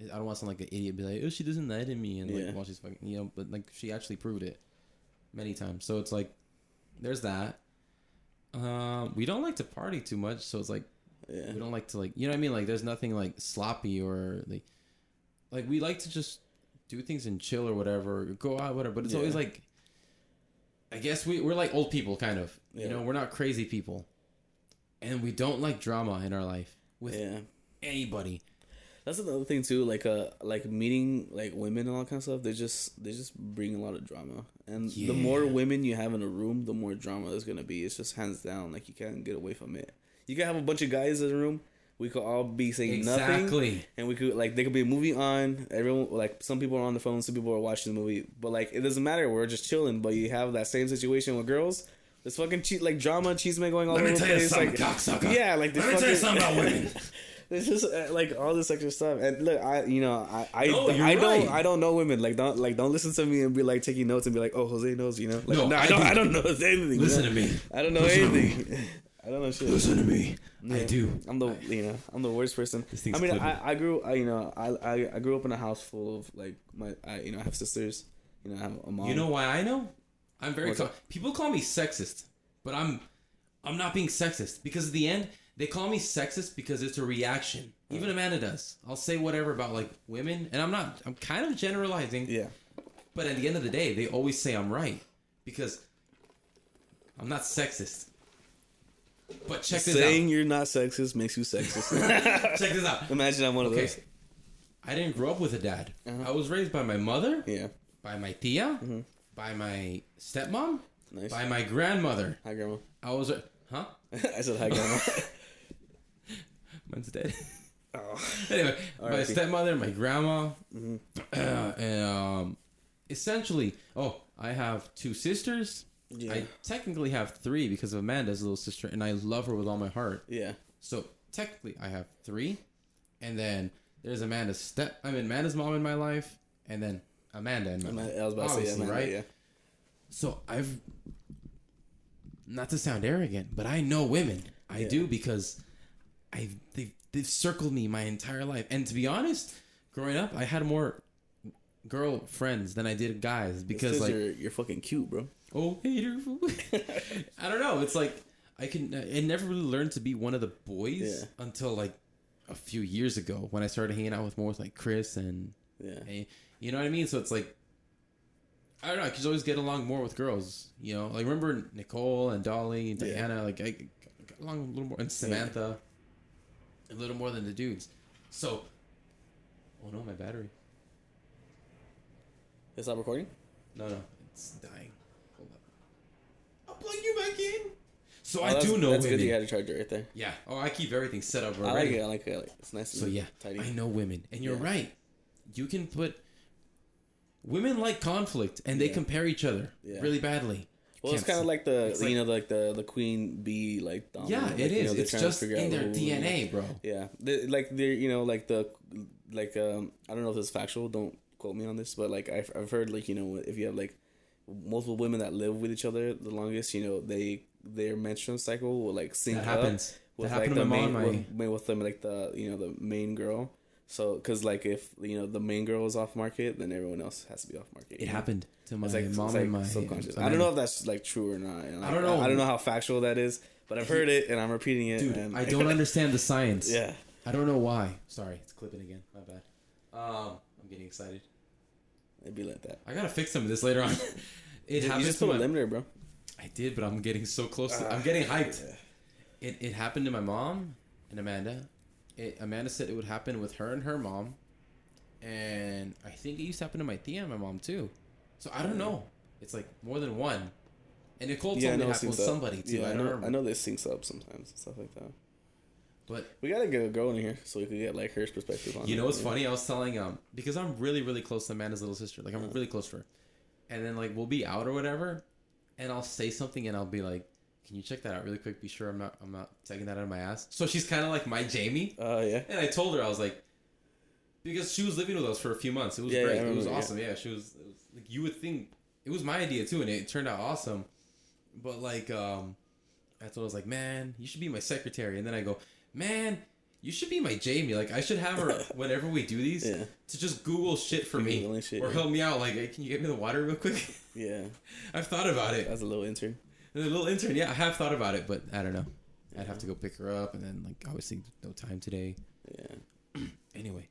I don't want to sound like an idiot. Be like, oh, she doesn't lie to me, and Yeah. like, while she's fucking, you know, but like she actually proved it many times. So it's like, there's that. Um, we don't like to party too much, so it's like yeah we don't like to like you know what I mean. Like there's nothing like sloppy or like like we like to just do things and chill or whatever, go out whatever. But it's Yeah. always like I guess we we're like old people kind of. You know, we're not crazy people, and we don't like drama in our life with yeah anybody. That's another thing too, like uh, like meeting like women and all that kind of stuff. They just they just bring a lot of drama, and the more women you have in a room, the more drama there's gonna be. It's just hands down. Like you can't get away from it. You can have a bunch of guys in a room. We could all be saying nothing, Exactly. and we could like there could be a movie on. Everyone like some people are on the phone, some people are watching the movie, but like it doesn't matter. We're just chilling. But you have that same situation with girls. This fucking cheat like drama, cheese man going all Let me over the tell you place. something, like, cocksucker. yeah, like this Let me tell you fucking- something about women. There's just uh, like all this extra stuff, and look, I you know I I, No, I don't. I don't know women like don't like don't listen to me and be like taking notes and be like oh Jose knows you know like No, no, I, I don't do. I don't know anything you Listen know? to me. I don't know Listen anything I don't know shit Listen to me. I do. I'm the you know I'm the worst person I mean. I, I grew I you know I, I I grew up in a house full of like my I you know I have sisters you know I have a mom You know why I know? I'm very. Co- people call me sexist, but I'm, I'm not being sexist because at the end they call me sexist because it's a reaction. Even Amanda does. I'll say whatever about like women, and I'm not. I'm kind of generalizing, yeah but at the end of the day, they always say I'm right because I'm not sexist. But check this out. saying you're not sexist makes you sexist. Check this out. imagine I'm one of Okay. those I didn't grow up with a dad. Uh-huh. I was raised by my mother, Yeah. by my tia, by my stepmom, Nice. by my grandmother. Hi, grandma. I was, a- huh? I said hi, grandma. Mine's dead. oh. anyway, my R.I.P. stepmother, my grandma, uh, and um, essentially, oh, I have two sisters. Yeah. I technically have three because of Amanda's little sister, and I love her with all my heart. yeah. So technically, I have three, and then there's Amanda's step. I mean, Amanda's mom in my life, and then Amanda in my Ama- life. I was about to say Amanda, right? Yeah. So I've, not to sound arrogant, but I know women. I Yeah. do because I they've they've circled me my entire life, and to be honest, growing up, I had more girl friends than I did guys because Because like you're you're fucking cute, bro. Oh hater. I don't know. It's like I can. I never really learned to be one of the boys Yeah. until like a few years ago when I started hanging out with more with like Chris and, Yeah. and you know what I mean. So it's like I don't know. I could always get along more with girls. You know, like remember Nicole and Dolly and Yeah. Diana. Like I got along a little more and Samantha a little more than the dudes. So oh no, my battery. Is that recording? No, no, it's dying. Hold up. I'll plug you back in. So Oh, I do know That's women. good. You had a charger right there. Yeah. Oh, I keep everything set up I like already. it. I like it. I like it. It's nice. So yeah, tidy. I know women, and you're Yeah. right. You can put women like conflict, and they Yeah. compare each other Yeah. really badly. Well, it's Can't kind of like the it's you like- know like the the queen bee like dominant, yeah, like, it you know, it's just in their DNA, bro. Yeah, they, like they're you know like the like um I don't know if it's factual. Don't quote me on this, but like I've I've heard like you know if you have like multiple women that live with each other the longest, you know they their menstrual cycle will like sync That up happens. with that like happened the main mom. My, with, with with them like the you know the main girl. So because like if you know the main girl is off market, then everyone else has to be off market. it know? happened to my It's like, mom it's like and my subconscious. I don't know if that's like true or not. and, I don't know. I, don't know how factual that is, but I've heard it and I'm repeating it. Dude, and, I don't understand the science. yeah, I don't know why. Sorry, it's clipping again. My bad. Um, I'm getting excited. It'd be like that. I gotta fix some of this later on. It you happened just to put a my, limiter, bro. I did, but I'm getting so close. To, Ah, I'm getting hyped. yeah. It, it happened to my mom and Amanda. It, Amanda said it would happen with her and her mom, and I think it used to happen to my tia and my mom too. So I don't know. It's like more than one. And Nicole told Yeah, me know it it happened with up. somebody too. Yeah, I I don't know. remember. I know this syncs up sometimes and stuff like that. But We gotta get a in here so we could get like her perspective on. you know what's funny? I was telling um because I'm really really close to Amanda's little sister. Like I'm Uh-huh. really close to her, and then like we'll be out or whatever, and I'll say something and I'll be like, "Can you check that out really quick? Be sure I'm not I'm not taking that out of my ass." So she's kind of like my Jamie. Oh yeah. And I told her I was like, because she was living with us for a few months. It was Yeah, yeah, great. I it was remember, yeah. awesome. Yeah, she was, it was like you would think it was my idea too, and it turned out awesome. But like, um, I told her I was like, man, you should be my secretary, and then I go, man. You should be my Jamie. Like I should have her whenever we do these Yeah. to just Google shit for me shit, or yeah. help me out. Like, hey, can you get me the water real quick? Yeah, I've thought about it. As a little intern. The little intern, yeah, I have thought about it, but I don't know. I'd have to go pick her up, and then like obviously no time today. Yeah. Anyway,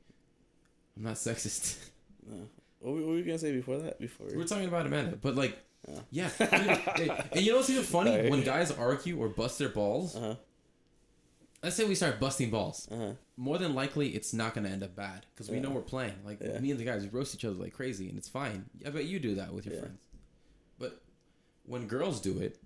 I'm not sexist. No. What were, what were you gonna say before that? Before We We're talking about Amanda, but like, Oh. yeah. and you know what's even funny? Sorry. When guys argue or bust their balls, uh huh. Let's say we start busting balls. Uh huh. More than likely, it's not gonna end up bad because we Yeah. know we're playing. Like Yeah. me and the guys, we roast each other like crazy, and it's fine. I bet you do that with your Yeah. friends. But when girls do it,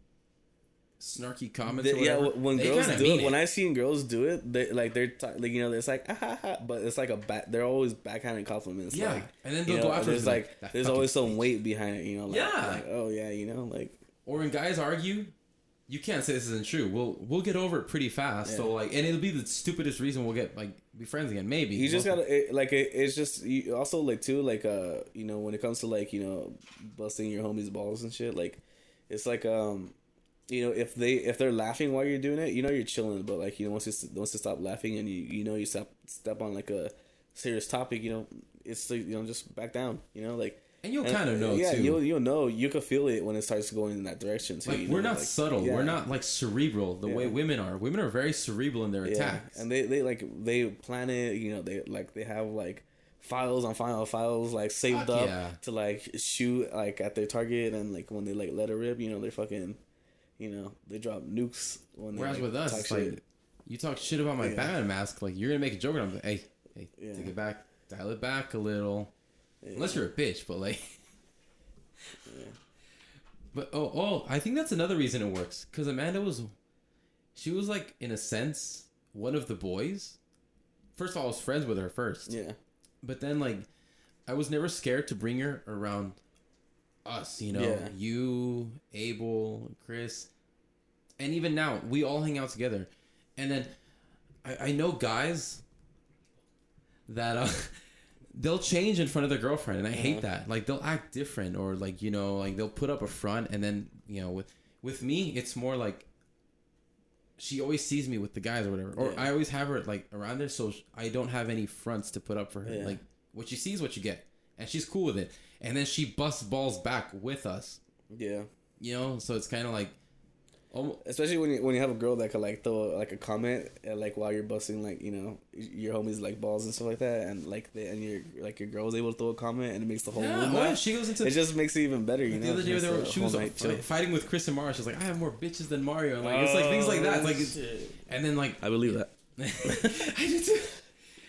snarky comments. They- or yeah, when girls do mean it, when I seen girls do it, they like they're t- like you know it's like ah, ha, ha, but it's like a back. They're always backhanded compliments. yeah, like, and then they'll know, go after. there's like there's always some bitch. weight behind it. You know, like, Yeah. like, oh yeah, you know, like or when guys argue, you can't say this isn't true. We'll we'll get over it pretty fast. So like, and it'll be the stupidest reason we'll get like be friends again. Maybe you just gotta it, like it, it's just you also like too like uh you know when it comes to like you know busting your homies balls and shit like it's like um you know if they if they're laughing while you're doing it you know you're chilling but like you know once you once you stop laughing and you you know you step step on like a serious topic you know it's like you know just back down you know like and you'll kind of uh, know yeah too. you'll you'll know you can feel it when it starts going in that direction too like you we're not like, subtle. yeah. We're not like cerebral the way women are. Women are very cerebral in their Yeah, attacks. and they they like they plan it. You know, they like they have like files on file files like saved Fuck up yeah. to like shoot like at their target, and like when they like let it rip, you know, they're fucking, you know, they drop nukes when they Whereas like, with us, like you talk shit about my Yeah. Batman mask, like you're gonna make a joke, and I'm like, hey, hey, Yeah. take it back. dial it back a little. Yeah. Unless you're a bitch, but like. Yeah. But oh oh, I think that's another reason it works because Amanda was, she was like in a sense one of the boys. First of all, I was friends with her first, Yeah. but then like, I was never scared to bring her around us. You know, Yeah. you, Abel, Chris, and even now we all hang out together. And then I, I know guys that uh, they'll change in front of their girlfriend, and I hate Uh-huh. that. Like they'll act different, or like you know, like they'll put up a front, and then you know, with with me, it's more like she always sees me with the guys or whatever, or Yeah. I always have her like around there, so I don't have any fronts to put up for her. Yeah. Like what you see is what you get, and she's cool with it. And then she busts balls back with us, Yeah. you know. So it's kind of like, almost, Especially when you when you have a girl that could like throw like a comment uh, like while you're busting like you know your homies like balls and stuff like that and like the, and your like your girl was able to throw a comment and it makes the whole yeah, room oh, she goes into It just makes it even better, you know. the other day they were, she was night fi- fighting with Chris and Mario. She's like, I have more bitches than Mario. And like it's like things like that. Like, it's, and then like I believe that. I do too.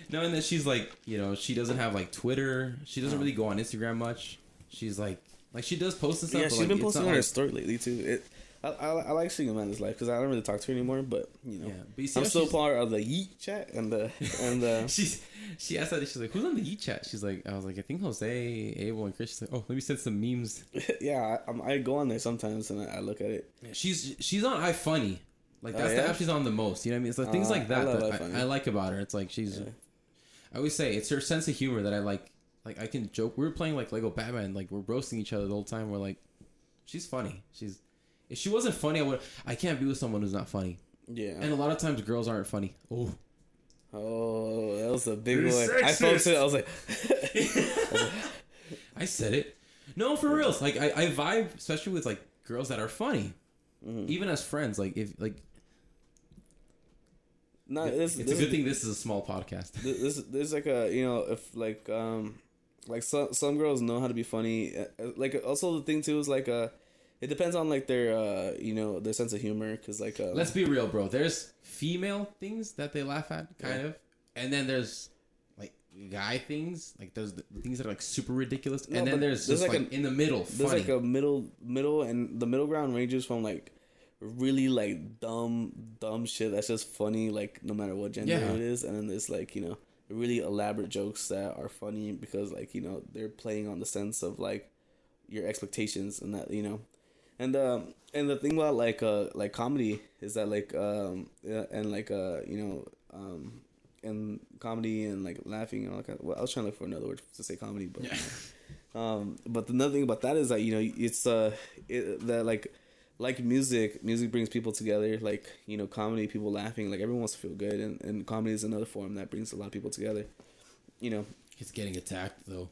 No, and then she's like, you know, she doesn't have like Twitter. She doesn't really go on Instagram much. She's like, like she does post and stuff. Yeah, she's like, been posting on her story lately too. It, I, I, I like seeing Amanda's life because I don't really talk to her anymore. But you know, Yeah, I'm still part of the Yeet chat and the and the She's she asked that she's like, who's on the Yeet chat? She's like, I was like, I think Jose, Abel, and Chris. She's like, oh, let me send some memes. yeah. I, I'm, go on there sometimes and I, I look at it. She's she's on iFunny. Like Oh, that's the app she's on the most. You know what I mean? It's like things Uh, like that love that. I, I like about her. It's like she's. Yeah. I always say it's her sense of humor that I like. Like I can joke. We were playing like Lego Batman. Like we're roasting each other the whole time. We're like, she's funny. She's. If she wasn't funny, I would. I can't be with someone who's not funny. Yeah. And a lot of times girls aren't funny. Oh. oh, that was a big You're one. I felt it. I was like, I said it. No, for reals. Like I, I vibe, especially with like girls that are funny. Mm-hmm. Even as friends, like if like no, this, it's this a good thing this is a small podcast. Th- this there's like a you know if like um like some some girls know how to be funny uh, uh, like also the thing too is like uh it depends on like their uh you know their sense of humor because like uh Let's be real, bro. There's female things that they laugh at, kind Yeah. of, and then there's like guy things, like those the things that are like super ridiculous, No, and then there's there's just like like, a- in the middle, there's funny. like a middle middle and the middle ground ranges from like really like dumb dumb shit that's just funny like no matter what gender Yeah. it is and then there's like you know really elaborate jokes that are funny because like you know they're playing on the sense of like your expectations and that you know and um and the thing about like uh like comedy is that like um yeah, and like uh you know um and comedy and like laughing and all that kind of, well I was trying to look for another word to say comedy but Yeah. um but another thing about that is that you know it's uh it, that like like music music brings people together like you know comedy people laughing like everyone wants to feel good and, and comedy is another form that brings a lot of people together you know It's getting attacked though.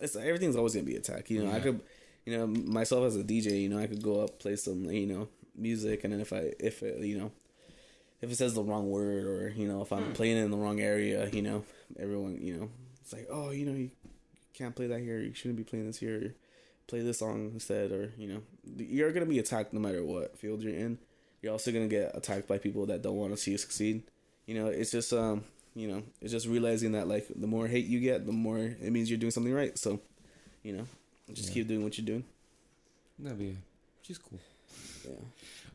it's everything's always gonna be attacked. You know, I could, you know, myself as a DJ, you know, I could go up play some, you know, music, and then if I, if it, you know, if it says the wrong word or you know, if I'm Hmm. playing it in the wrong area, you know, everyone, you know, it's like, oh, you know, you can't play that here. You shouldn't be playing this here. Play this song instead, or you know, you're gonna be attacked no matter what field you're in. You're also gonna get attacked by people that don't want to see you succeed. You know, it's just um, you know, it's just realizing that like the more hate you get, the more it means you're doing something right. So, you know, just Yeah. keep doing what you're doing. That'd be. She's cool. Yeah.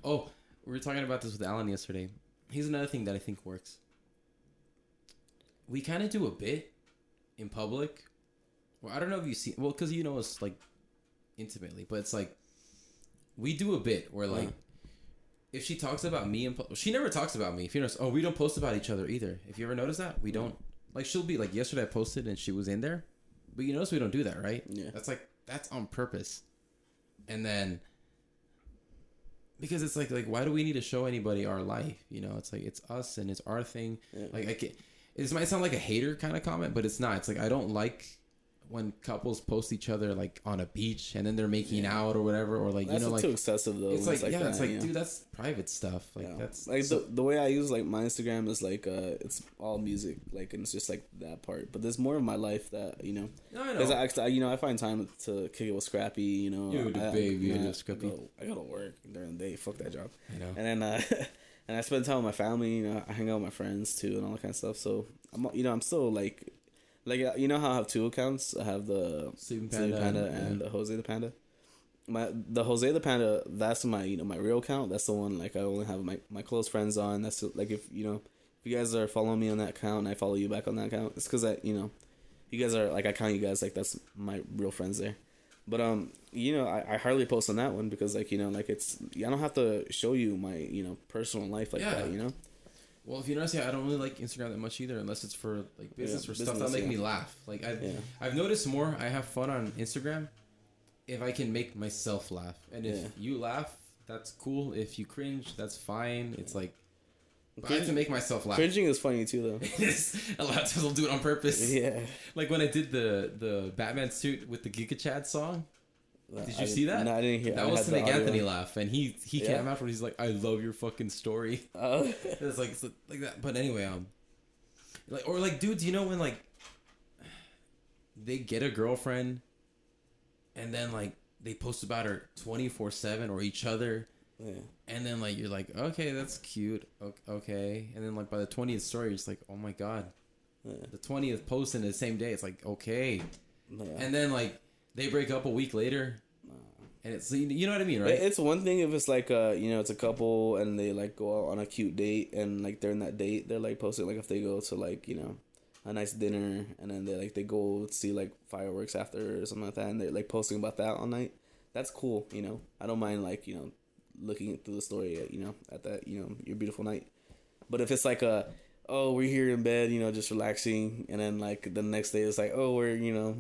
Oh, we were talking about this with Alan yesterday. Here's another thing that I think works. We kind of do a bit in public. Well, I don't know if you see. Well, because you know us like intimately, but it's like we do a bit where like Uh-huh. if she talks about me and she never talks about me. If you notice, oh, we don't post about each other either. If you ever notice that, we don't. Like she'll be like yesterday I posted and she was in there, but you notice we don't do that, right? Yeah. That's like that's on purpose. And then because it's like like why do we need to show anybody our life? You know, it's like it's us and it's our thing. Yeah. Like I can this might sound like a hater kind of comment, but it's not. It's like I don't like when couples post each other like on a beach and then they're making Yeah. out or whatever or like That's you know like too excessive though. it's when like, yeah, that, it's like know? dude, that's private stuff. Like Yeah. that's like so- the, the way I use like my Instagram is like uh it's all music like and it's just like that part. But there's more of my life that you know No, I because know. I, actually, you know I find time to kick it with Scrappy. You know, the I, baby, you you know, Scrappy. I go, I gotta work during the day. Fuck that job. I know. And then uh, and I spend time with my family. You know, I hang out with my friends too and all that kind of stuff. So I'm you know I'm still like Like uh, you know how I have two accounts? I have the Sleeping Panda, Panda, and- and the Jose the Panda. My the Jose the Panda, that's my you know my real account. That's the one like I only have my, my close friends on. That's like if you know if you guys are following me on that account and I follow you back on that account, it's because I you know you guys are like I count you guys like that's my real friends there. But um you know I, I hardly post on that one because like you know like it's I don't have to show you my you know personal life like Yeah. that you know Well, if you notice, yeah, I don't really like Instagram that much either, unless it's for like business Yeah, or stuff that business, make yeah. me laugh. Like I've Yeah. I've noticed more. I have fun on Instagram if I can make myself laugh, and if you laugh, that's cool. If you cringe, that's fine. It's like but I have to make myself laugh. cringing is funny too though. a lot of times I'll do it on purpose. yeah. Like when I did the the Batman suit with the Giga Chad song. Did you I see that? No, I didn't hear. That I was make audio. Anthony laugh, and he he Yeah? came afterwards. He's like, "I love your fucking story." Oh. It's like it's like that. But anyway, um, like or like dudes, you know when like they get a girlfriend, and then like they post about her twenty four seven or each other, yeah. and then like you're like, okay, that's cute, okay, and then like by the twentieth story, you're like, oh my god, Yeah. the twentieth post in the same day, it's like okay, and then like they break up a week later, and it's you know what I mean, right? It's one thing if it's like uh you know it's a couple and they like go out on a cute date and like during that date they're like posting like if they go to like you know a nice dinner and then they like they go see like fireworks after or something like that and they're like posting about that all night. That's cool, you know. I don't mind like you know looking through the story at you know at that you know your beautiful night. But if it's like a oh we're here in bed you know just relaxing and then like the next day it's like oh we're you know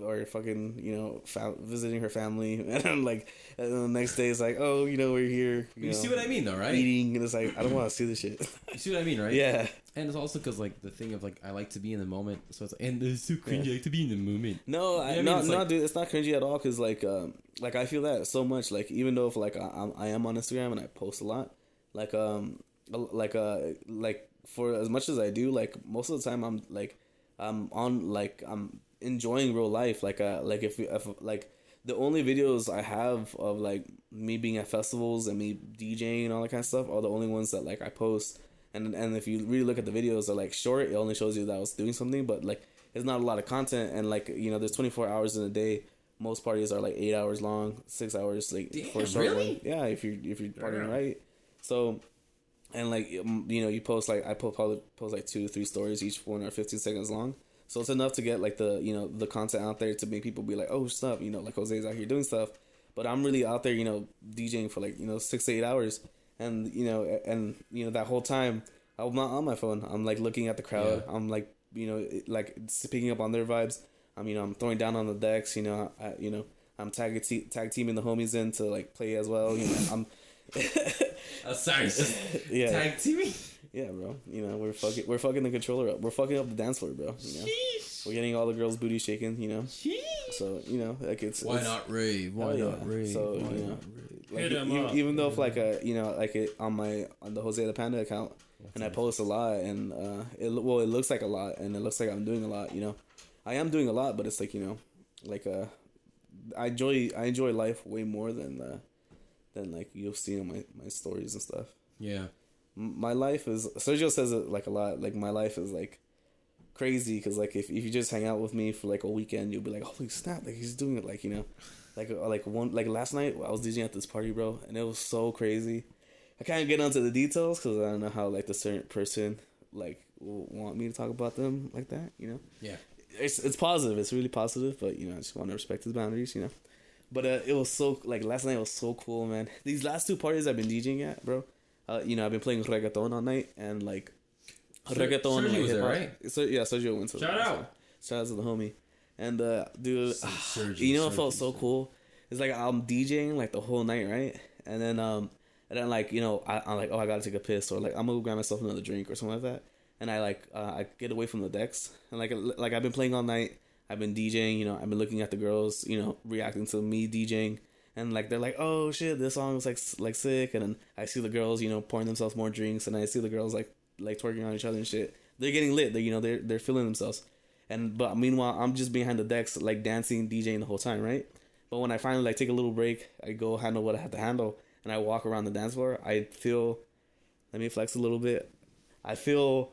or fucking you know fa- visiting her family and then like and then the next day it's like oh you know we're here you, you know, see what I mean, though, right? eating and it's like I don't want to see this shit You see what I mean, right? yeah And it's also because like the thing of like I like to be in the moment, so it's like, and it's so cringy. I like to be in the moment. no I, You know I mean? no It's no like- dude it's not cringy at all because like um like I feel that so much like even though if like I, I'm I am on Instagram and I post a lot like um like uh like for as much as I do like most of the time I'm like I'm on like I'm enjoying real life. Like uh like if, if like the only videos I have of like me being at festivals and me DJing and all that kind of stuff are the only ones that like I post. And and if you really look at the videos they're like short. It only shows you that I was doing something but like it's not a lot of content. And like you know there's 24 hours in a day. Most parties are like eight hours long six hours like for a Damn, short really? one yeah if you're if you're partying Damn. right. So and like you know you post like i post probably post like two three stories each one are 15 seconds long so it's enough to get like the you know the content out there to make people be like oh stop you know like jose's out here doing stuff but i'm really out there you know djing for like you know six to eight hours and you know and you know that whole time i'm not on my phone i'm like looking at the crowd Yeah. i'm like you know like picking up on their vibes i'm you know i'm throwing down on the decks you know I, you know i'm tag, te- tag teaming the homies in to like play as well you know i'm Uh, sorry, yeah tag TV. Yeah, bro. You know, we're fucking we're fucking the controller up. We're fucking up the dance floor, bro. You know, we're getting all the girls' booty shaking. You know, so you know, like it's Why it's, not rave? Why Hell yeah. not rave? So, Why you know, not Ray? like, Hit 'em e- up. even though if like a you know like it on my on the Jose the Panda account and I post a lot and uh it well it looks like a lot and it looks like I'm doing a lot. You know, I am doing a lot, but it's like you know, like uh, I enjoy I enjoy life way more than uh than like you'll see on my my stories and stuff Yeah, m- my life is Sergio says it like a lot. Like my life is like crazy because like if, if you just hang out with me for like a weekend, you'll be like, holy snap! Like he's doing it. Like you know, like uh, like one like last night I was DJing at this party, bro, and it was so crazy. I can't get into the details because I don't know how like the certain person like want me to talk about them like that. You know yeah. it's it's positive. It's really positive, but you know, I just want to respect his boundaries, you know. But uh, it was so like last night was so cool, man. These last two parties I've been DJing at, bro. Uh, you know, I've been playing reggaeton all night and like Ser- reggaeton. Sergio like, was there, right? So yeah, Sergio went to. Shout out. Shout out to the homie, and uh, dude, Sergio, you know what felt so cool? It's like I'm DJing like the whole night, right? And then um, and then like you know I, I'm like oh I gotta take a piss or like I'm gonna go grab myself another drink or something like that. And I like uh, I get away from the decks and like like I've been playing all night. I've been DJing, you know. I've been looking at the girls, you know, reacting to me DJing, and like they're like, "Oh shit, this song is like like sick." And then I see the girls, you know, pouring themselves more drinks, and I see the girls like like twerking on each other and shit. They're getting lit. They you know they're they're feeling themselves. And but meanwhile, I'm just behind the decks, like dancing, DJing the whole time, right? But when I finally like take a little break, I go handle what I have to handle, and I walk around the dance floor. I feel, let me flex a little bit. I feel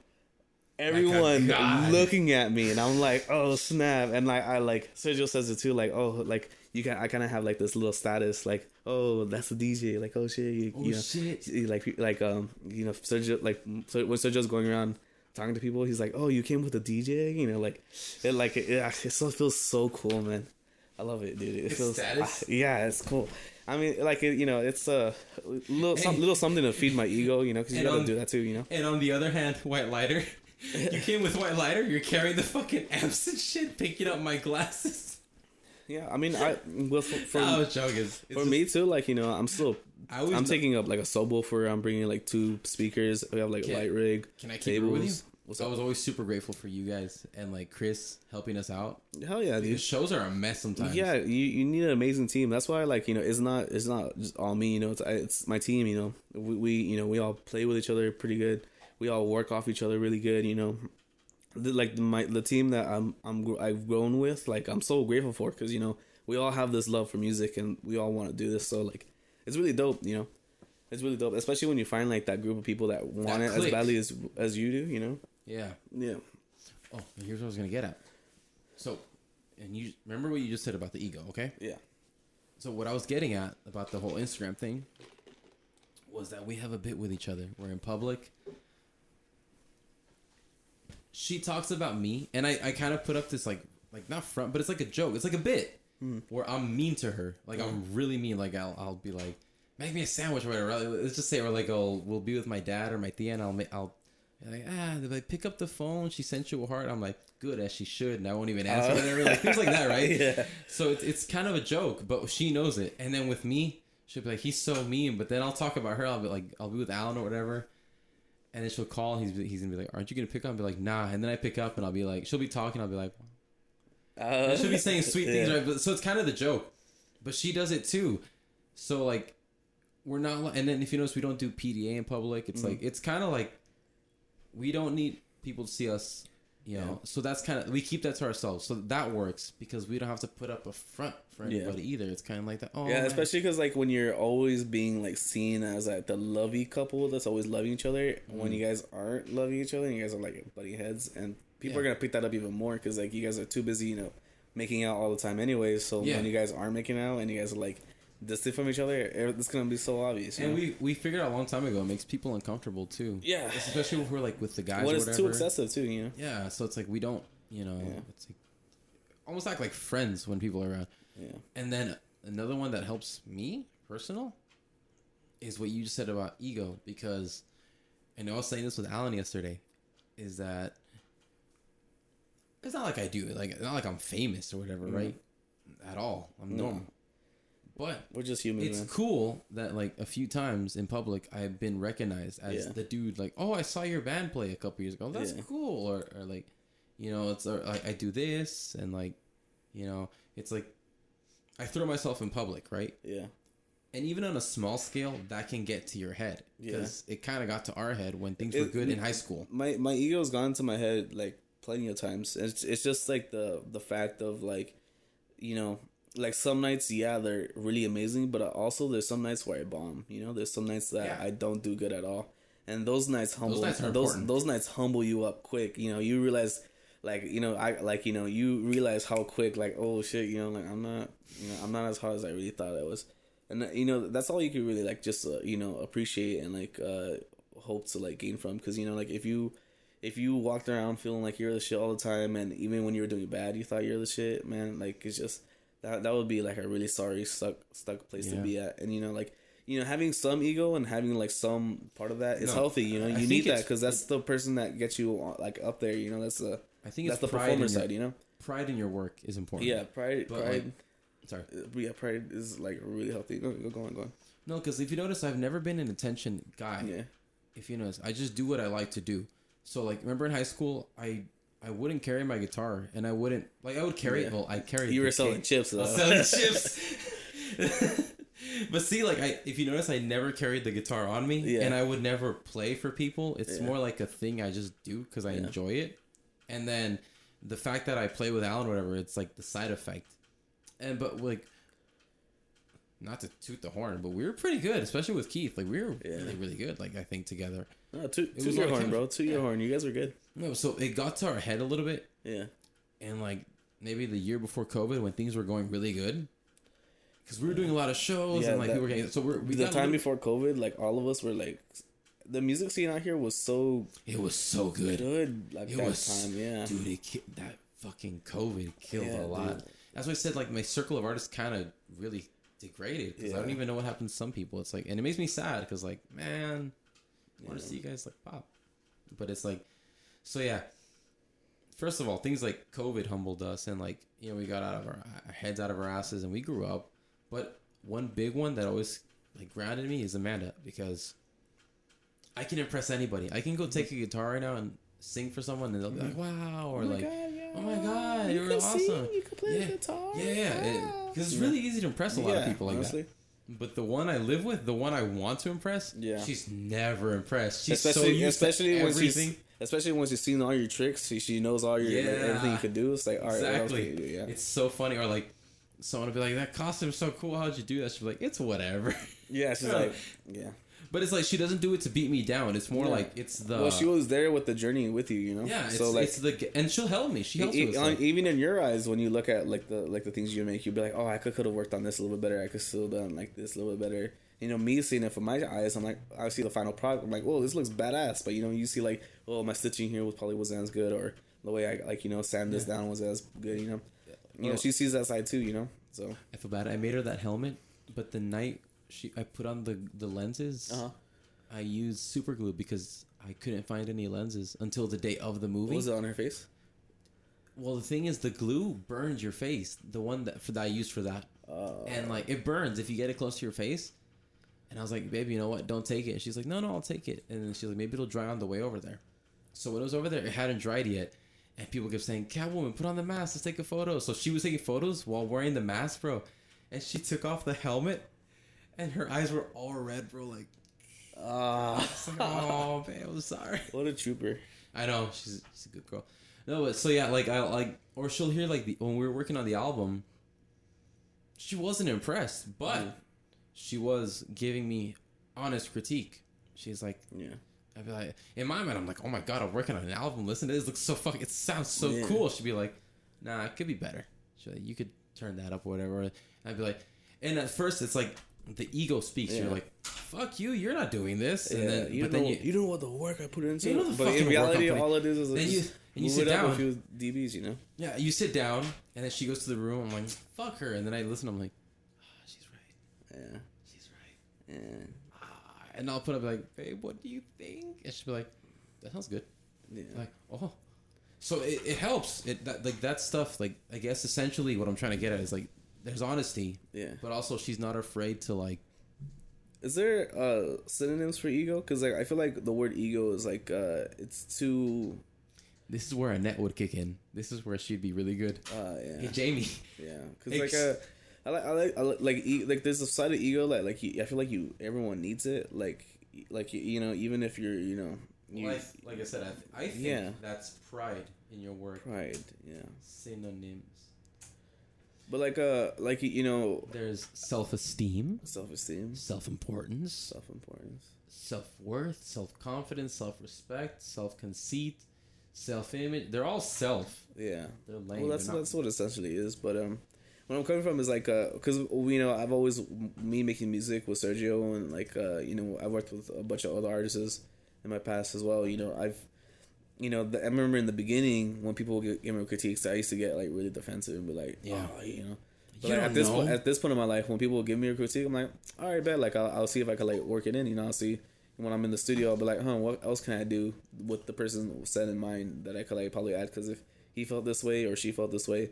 everyone looking at me, and I'm like, oh snap! And like I like Sergio says it too, like oh like you can I kind of have like this little status, like oh that's the DJ, like oh shit, you, Oh you know, shit. like like um you know Sergio like so when Sergio's going around talking to people, he's like oh you came with a DJ, you know like it like it, it, so feels so cool, man. I love it, dude. It His feels status? ah, yeah, it's cool. I mean, like it, you know, it's a little some, little something to feed my ego, you know, because you gotta on- do that too, you know. And on the other hand, white lighter. You came with white lighter. You're carrying the fucking amps and shit, picking up my glasses. Yeah, I mean, I well for, for, I was joking. It's for just- me too. Like you know, I'm still I I'm kn- taking up like a subwoofer. I'm bringing like two speakers. We have like Can- a light rig. Can I keep it with you? What's I up? was always super grateful for you guys and like Chris helping us out. Hell yeah, dude. shows are a mess sometimes. Yeah, you, you need an amazing team. That's why like you know it's not it's not just all me. You know, it's it's my team. You know, we, we you know we all play with each other pretty good. We all work off each other really good. You know, like my the team that I'm I'm I've grown with. Like I'm so grateful for because you know we all have this love for music and we all want to do this. So like it's really dope. You know, it's really dope, especially when you find like that group of people that want it as badly as as you do. You know. Yeah. Yeah. Oh, here's what I was gonna get at. So, and you remember what you just said about the ego, okay? Yeah. So what I was getting at about the whole Instagram thing was that we have a bit with each other. We're in public. She talks about me, and I, I kind of put up this like like not front, but it's like a joke. It's like a bit where I'm mean to her. Like I'm really mean. Like I'll I'll be like, make me a sandwich or whatever. Let's just say, or like I'll we'll be with my dad or my tia, and I'll make I'll. Like ah, they're like pick up the phone. She sent you a heart. I'm like, good as she should, and I won't even answer. Uh, whatever, like things like that, right? Yeah. So it's it's kind of a joke, but she knows it. And then with me, she'll be like, "He's so mean." But then I'll talk about her. I'll be like, I'll be with Alan or whatever, and then she'll call. And he's he's gonna be like, "Aren't you gonna pick up?" And be like, "Nah." And then I pick up, and I'll be like, she'll be talking. I'll be like, Uh, she'll be saying sweet things, right? But, so it's kind of the joke, but she does it too. So like, we're not. li- And then if you notice, we don't do PDA in public. Mm-hmm. It's like it's kind of like we don't need people to see us. You know, so that's kind of we keep that to ourselves. So that works because we don't have to put up a front for Yeah. anybody either. It's kind of like that. Oh, yeah, man. especially because like when you're always being like seen as like the lovey couple that's always loving each other, when you mm. guys aren't loving each other and you guys are like buddy heads, and people are gonna pick that up even more because like you guys are too busy, you know, making out all the time anyways. So Yeah. when you guys are making out and you guys are like distant from each other, it's gonna be so obvious. And know? we we figured out a long time ago it makes people uncomfortable too. Yeah. especially if we're like with the guys. when or it's whatever. too excessive too, you know. Yeah, so it's like we don't, you know, Yeah. it's like almost act like friends when people are around. Yeah. And then another one that helps me personal is what you just said about ego because I know I was saying this with Alan yesterday is that it's not like I do like it's not like I'm famous or whatever, right? At all. I'm Mm-hmm. No. But We're just human, it's man. cool that like a few times in public I've been recognized as Yeah. the dude like oh I saw your band play a couple years ago that's Yeah. cool or, or like you know it's or, like I do this and like you know it's like I throw myself in public right Yeah. and even on a small scale that can get to your head Yeah. because it kind of got to our head when things were good in high school my my ego's gone to my head like plenty of times. It's it's just like the the fact of like, you know, like some nights, yeah, they're really amazing, but also there's some nights where I bomb. You know, there's some nights that Yeah. I don't do good at all, and those nights humble. nights those those nights humble you up quick. You know, you realize. Like you know, I like you know, you realize how quick, like oh shit, you know, like I'm not, you know, I'm not as hard as I really thought I was, and you know, that's all you can really like just uh, you know appreciate and like uh hope to like gain from because you know like if you if you walked around feeling like you're the shit all the time and even when you were doing bad you thought you're the shit man like it's just that that would be like a really sorry stuck stuck place to be at. And you know like you know having some ego and having like some part of that is No, healthy you know? You need that because that's the person that gets you like up there you know? That's the I think that's it's the performer your, side you know? pride in your work is important. Yeah pride But, pride. like, sorry. Uh, yeah pride is like really healthy. Go, go on go on. No because if you notice I've never been an attention guy yeah. if you notice, I just do what I like to do. So like, remember in high school, I I wouldn't carry my guitar, and I wouldn't like I would carry. Yeah. Well, I carried. you were selling cake. chips I though was selling chips. but see, like I, if you notice, I never carried the guitar on me, Yeah. and I would never play for people. It's Yeah. more like a thing I just do because I enjoy it. And then the fact that I play with Alan, or whatever, it's like the side effect. And but like, not to toot the horn, but we were pretty good, especially with Keith. Like we were Yeah. really, really good. Like I think together. No, toot, toot your horn, bro. Toot your horn. You guys were good. No, so it got to our head a little bit, Yeah. and like maybe the year before COVID, when things were going really good, because we were doing a lot of shows Yeah, and like that- people were getting. So we're, we the time little- before COVID, like all of us were like, the music scene out here was so it was so good. good. Like It that was, time, yeah. dude. It ki- that fucking COVID killed Yeah, a lot. dude. That's why I said like my circle of artists kind of really degraded because I don't even know what happened to some people. It's like, and it makes me sad because like, man, I want to see you guys like pop, but it's like, so yeah. First of all, things like COVID humbled us, and like you know we got out of our, our heads out of our asses, and we grew up. But one big one that always like grounded me is Amanda because I can impress anybody. I can go take a guitar right now and sing for someone, and they'll be like, mm-hmm. "Wow," or oh like, "Oh my god, you're awesome." you can play Yeah. guitar. Yeah, yeah, because it's really easy to impress a lot of people like honestly. that. But the one I live with, the one I want to impress, Yeah. she's never impressed. She's so especially used especially to when everything. she's especially when she's seen all your tricks. She, she knows all your Yeah. everything you could do. It's like all right, exactly. do? Yeah, It's so funny. Or like, someone will be like, "That costume's so cool. How'd you do that?" She'll be like, "It's whatever." yeah. She's like, yeah. But it's like she doesn't do it to beat me down. It's more Yeah. like it's the well, she was there with the journey with you, you know. yeah. It's, so like. it's the and she'll help me. She helps e- me. On- stuff. even in your eyes, when you look at like the like the things you make, you'll be like, "Oh, I could could have worked on this a little bit better. I could still done like this a little bit better." You know, me seeing it from my eyes, I'm like, I see the final product. I'm like, "Whoa, this looks badass." But you know, you see like, "Oh, my stitching here was probably wasn't as good," or the way I like you know sand this down was as good. You know, you know, she sees that side too. You know, so I feel bad. I made her that helmet, but the night she I put on the the lenses, Uh-huh. I used super glue because I couldn't find any lenses until the day of the movie. what was it on her face? Well, the thing is, the glue burns your face. The one that for that I used for that, Uh, and like it burns if you get it close to your face. And I was like, baby, you know what? Don't take it. And she's like, no, no, I'll take it. And then she's like, maybe it'll dry on the way over there. So when it was over there, it hadn't dried yet. And people kept saying, Catwoman, put on the mask. Let's take a photo. So she was taking photos while wearing the mask, bro. And she took off the helmet, and her eyes were all red, bro. Like, ah, it's like oh, man, I'm sorry. what a trooper! I know she's she's a good girl. No, but so yeah, like I like, or she'll hear like the when we were working on the album. She wasn't impressed, but Mhm. she was giving me honest critique. She's like, Yeah, I'd be like, in my mind, I'm like, oh my god, I'm working on an album. Listen to this, looks so fucking. It sounds so Yeah. cool. She'd be like, nah, it could be better. She's like, you could turn that up or whatever. And I'd be like, and at first it's like the ego speaks. You're like, fuck you, you're not doing this. And yeah. then, you but don't then know, you, you, don't know what the work I put into You know But in reality, all it is is just you- and you sit down. a few dBs. You know. Yeah, you sit down, and then she goes to the room. I'm like, fuck her. And then I listen. I'm like, ah, she's right. Yeah. She's right. Yeah. Ah, and I'll put up like, babe, what do you think? And she'll be like, that sounds good. Yeah. Like, oh. So it, it helps. It that, like that stuff. Like I guess essentially what I'm trying to get at is like, there's honesty, yeah. but also she's not afraid to like. Is there uh synonyms for ego? Because like I feel like the word ego is like uh it's too This is where Annette would kick in. This is where she'd be really good. uh Hey yeah Jamie. yeah because like Ex- uh I like I like, I like like e- like there's a side of ego that like you, I feel like you everyone needs it like like you, you know even if you're you know you, Well, I, like I said, I, I think Yeah. that's pride in your work. pride yeah Synonyms. But like uh like you know There's self-esteem, self esteem self-importance, self importance self-worth, self-confidence, self-respect, self-conceit, self-image. They're all self. yeah They're lame. Well, that's not- that's what it essentially is. But um, what I'm coming from is like uh, because you know I've always me making music with Sergio and like uh, you know I've worked with a bunch of other artists in my past as well. You know I've you know the, I remember in the beginning when people would give, me critiques, I used to get like really defensive and be like, Yeah. oh, you know. But You like, at this know. point, at this point in my life, when people give me a critique, I'm like, all right, bet. Like I'll, I'll see if I can like work it in. You know, I'll see when I'm in the studio. I'll be like, huh, what else can I do with the person said in mind that I could like probably add? Because if he felt this way or she felt this way,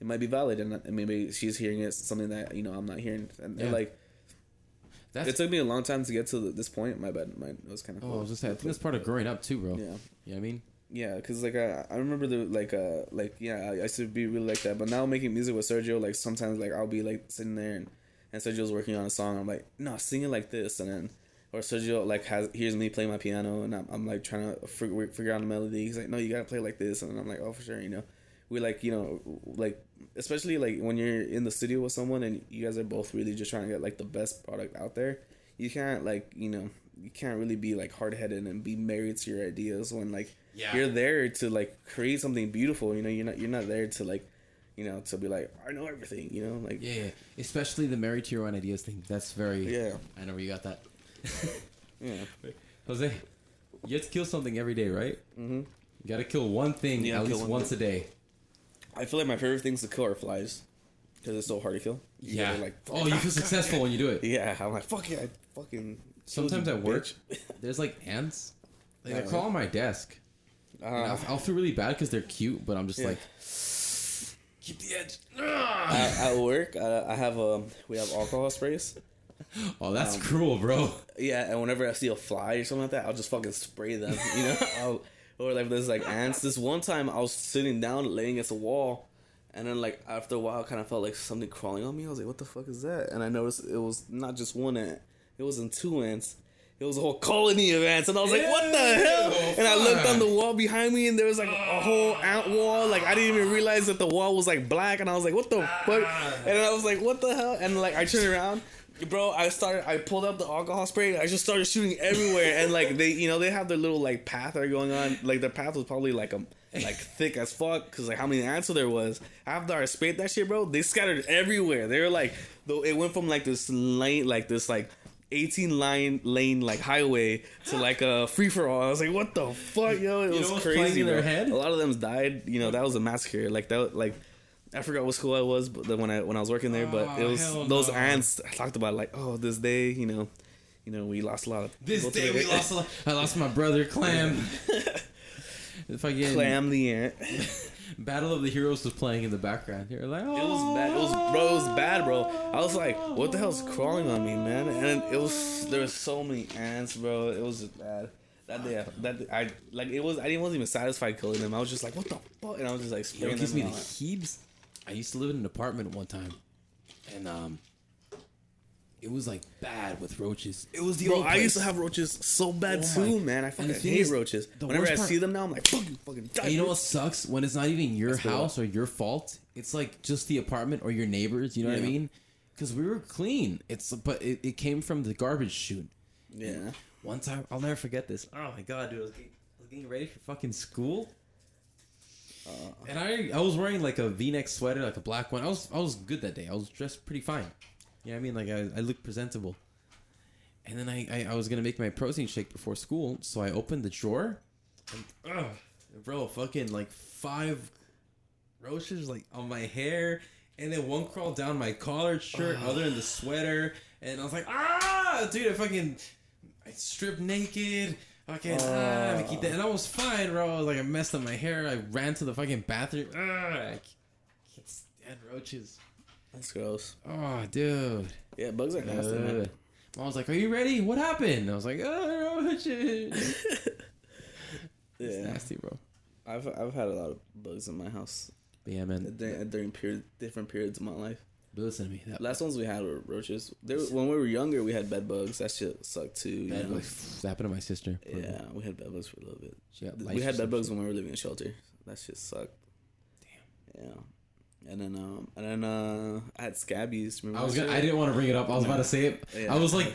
it might be valid, and, and maybe she's hearing it something that you know I'm not hearing. And, and, Yeah. like That's it took me a long time to get to this point. My bad, my it was kind of. Oh, I was just saying, I think that's part of growing up too, bro. Yeah. You know what I mean? Yeah, because like I, I remember the like uh like yeah I, I used to be really like that, but now making music with Sergio like sometimes like I'll be like sitting there and and Sergio's working on a song. I'm like no, sing it like this, and then or Sergio like has hears me play my piano and I'm, I'm like trying to figure, figure out the melody. He's like no, you gotta play like this, and I'm like oh for sure, you know. We like you know like especially like when you're in the studio with someone and you guys are both really just trying to get like the best product out there. You can't like you know you can't really be like hard headed and be married to your ideas when like Yeah. you're there to like create something beautiful. You know you're not you're not there to like you know to be like I know everything. You know like Yeah, yeah. especially the married to your own ideas thing. That's very. yeah I know where you got that. yeah. Jose, you have to kill something every day, right? Mm-hmm. You got to kill one thing Yeah, at least once a day. I feel like my favorite things to kill are flies because it's so hard to kill. You Yeah. like oh, you feel successful when you do it. yeah. I'm like fuck yeah, I fucking. Sometimes at work, there's like ants. Like they crawl on my desk. Uh, I'll, I'll feel really bad because they're cute, but I'm just Yeah. like, keep the edge. at, at work, uh, I have um, we have alcohol sprays. Oh, that's Um, cruel, bro. Yeah, and whenever I see a fly or something like that, I'll just fucking spray them. You know, I'll, or like there's like ants. This one time, I was sitting down, laying against a wall, and then like after a while, I kind of felt like something crawling on me. I was like, "What the fuck is that?" And I noticed it was not just one ant; it wasn't two ants. It was a whole colony of ants, and I was like, "What the hell?" Oh, and I looked on the wall behind me, and there was like a whole ant wall. Like I didn't even realize that the wall was like black, and I was like, "What the fuck?" And then I was like, "What the hell?" And like I turned around, bro. I started. I pulled up the alcohol spray. I just started shooting everywhere, and like they, you know, they have their little like path they're going on. Like their path was probably like a like thick as fuck because like how many ants there was. After I sprayed that shit, bro, they scattered everywhere. They were like, though it went from like this lane, like this like. 18 line lane like highway to like a free for all. I was like, what the fuck, yo? It You was crazy. their head? A lot of them died. You know, that was a massacre. Like that, like I forgot what school I was, but when I when I was working there, but Oh, it was those no. ants. I talked about like, oh, this day, you know, you know, we lost a lot of This day we lost. A lot. I lost my brother Clam. if I get Clam the ant. Battle of the Heroes was playing in the background. You're like, oh, It was bad. It was bro. It was bad, bro. I was like, what the hell's crawling on me, man? And it was there was so many ants, bro. It was just bad. That day, that day, I like it was. I didn't wasn't even satisfied killing them. I was just like, what the fuck? And I was just like spraying what gives them. me the heebs? I used to live in an apartment one time, and um, it was like bad with roaches. It was the Bro, old I used to have roaches so bad Oh too, my- man. I fucking the thing hate is, roaches. the Whenever worst I part- see them now, I'm like, fucking, fucking die. And you know what sucks when it's not even your That's the house or your fault. It's like just the apartment or your neighbors. You know what I Yeah. mean? Because we were clean. It's but it, it came from the garbage chute. Yeah. One time, I'll never forget this. Oh my god, dude! I was getting, I was getting ready for fucking school, and I I was wearing like a V-neck sweater, like a black one. I was I was good that day. I was dressed pretty fine. You know what I mean? Like I, I looked presentable. And then I, I I was gonna make my protein shake before school, so I opened the drawer, and ugh, bro, fucking like five roaches like on my hair, and then one crawled down my collared shirt, other than the sweater, and I was like, ah, dude, I fucking I stripped naked. Fucking ah, I keep that, and I was fine, bro. I was like, I messed up my hair. I ran to the fucking bathroom. Ah, I can't stand roaches. That's gross. Oh, dude. Yeah, bugs are nasty, Uh, man. Mom was like, "Are you ready? What happened?" I was like, "Oh, roaches." It's Yeah. nasty, bro. I've I've had a lot of bugs in my house But yeah, man. during, during period different periods of my life. But listen to me. That, Last ones we had were roaches. There, when we were younger, we had bed bugs. That shit sucked too. Know? like, that happened to my sister. Yeah, we had bed bugs for a little bit. We had bed bugs when we were living in shelter. That shit sucked. Damn. Yeah. And then um and then uh I had scabies. Remember I was gonna. I didn't want to bring it up. I was about to say it. Yeah. I was like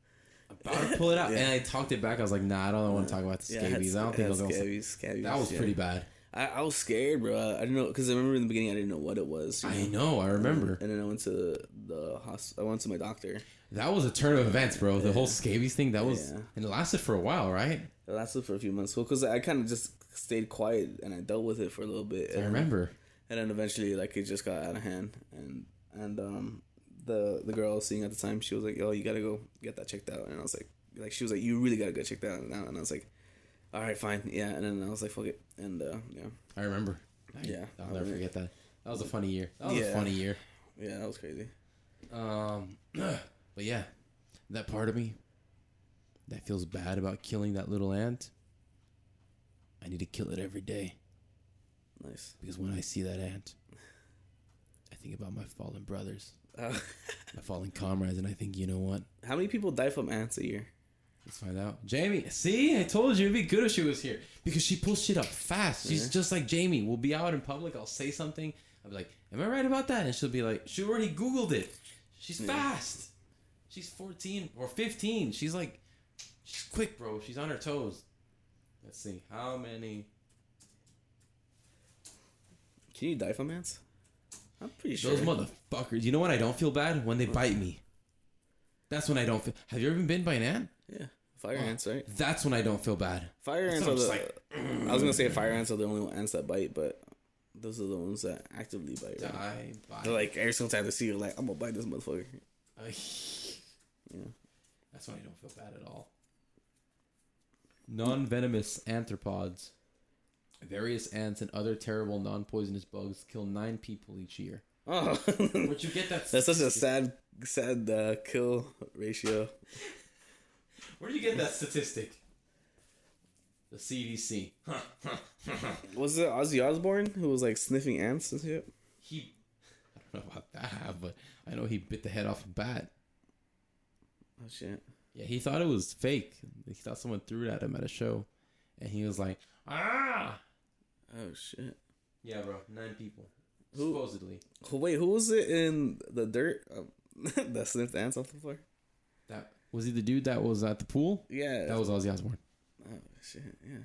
about to pull it out, Yeah. and I talked it back. I was like, "Nah, I don't want to talk about the Yeah, I had scabies. I don't think I I was had gonna. scabies. Scabies. That was pretty bad. I, I was scared, bro. I, I didn't know because I remember in the beginning I didn't know what it was. you I know? I remember. And then I went to the hospital. I went to my doctor. That was a turn of events, bro. The Yeah. whole scabies thing. That was, Yeah. and it lasted for a while, right? It lasted for a few months. Well, because I kind of just stayed quiet and I dealt with it for a little bit. I and- remember. And then eventually, like, it just got out of hand. And and um, the the girl I was seeing at the time, she was like, "Yo, you gotta go get that checked out." And I was like, like she was like, "You really gotta go check that out now." And I was like, "All right, fine, yeah." And then I was like, "Fuck it," and uh, yeah, I remember. I, Yeah. I'll never forget that. That was a funny year. That was a Yeah. funny year. yeah, that was crazy. Um, but yeah, that part of me that feels bad about killing that little ant. I need to kill it every day Nice. because when I see that ant, I think about my fallen brothers, Uh, my fallen comrades, and I think, you know what? how many people die from ants a year? Let's find out. Jamie, see, I told you it'd be good if she was here because she pulls shit up fast. She's Yeah. just like Jamie. We'll be out in public. I'll say something. I'll be like, "Am I right about that?" And she'll be like, "She already googled it. She's Yeah. fast. She's 14 or 15. She's like, she's quick, bro. She's on her toes." Let's see how many. Can you die from ants? I'm pretty sure. Those motherfuckers. You know what? I don't feel bad when they bite me. That's when I don't feel. Have you ever been bitten by an ant? yeah, fire ants, right? That's when I don't feel bad. Fire ants are the. I'm I was gonna say fire ants are the only ants that bite, but those are the ones that actively bite. Right? Die, bite. They're like every single time they see you, like I'm gonna bite this motherfucker. Ay. Yeah. That's why I don't feel bad at all. Non venomous arthropods. Various ants and other terrible non poisonous bugs kill nine people each year. Oh, Where'd you get that? that's such a sad, sad uh, kill ratio. Where do you get that statistic? The CDC. Was it Ozzy Osbourne who was like sniffing ants and shit? he. I don't know about that, but I know he bit the head off a bat. Oh shit! Yeah, he thought it was fake. He thought someone threw it at him at a show, and he was like, "Ah." Oh shit! Yeah, bro, nine people Who- supposedly. Wait, who was it in the dirt um, that sniffed ants off the floor? That was he the dude that was at the pool? Yeah, That was Ozzy Osbourne. Oh shit! Yeah,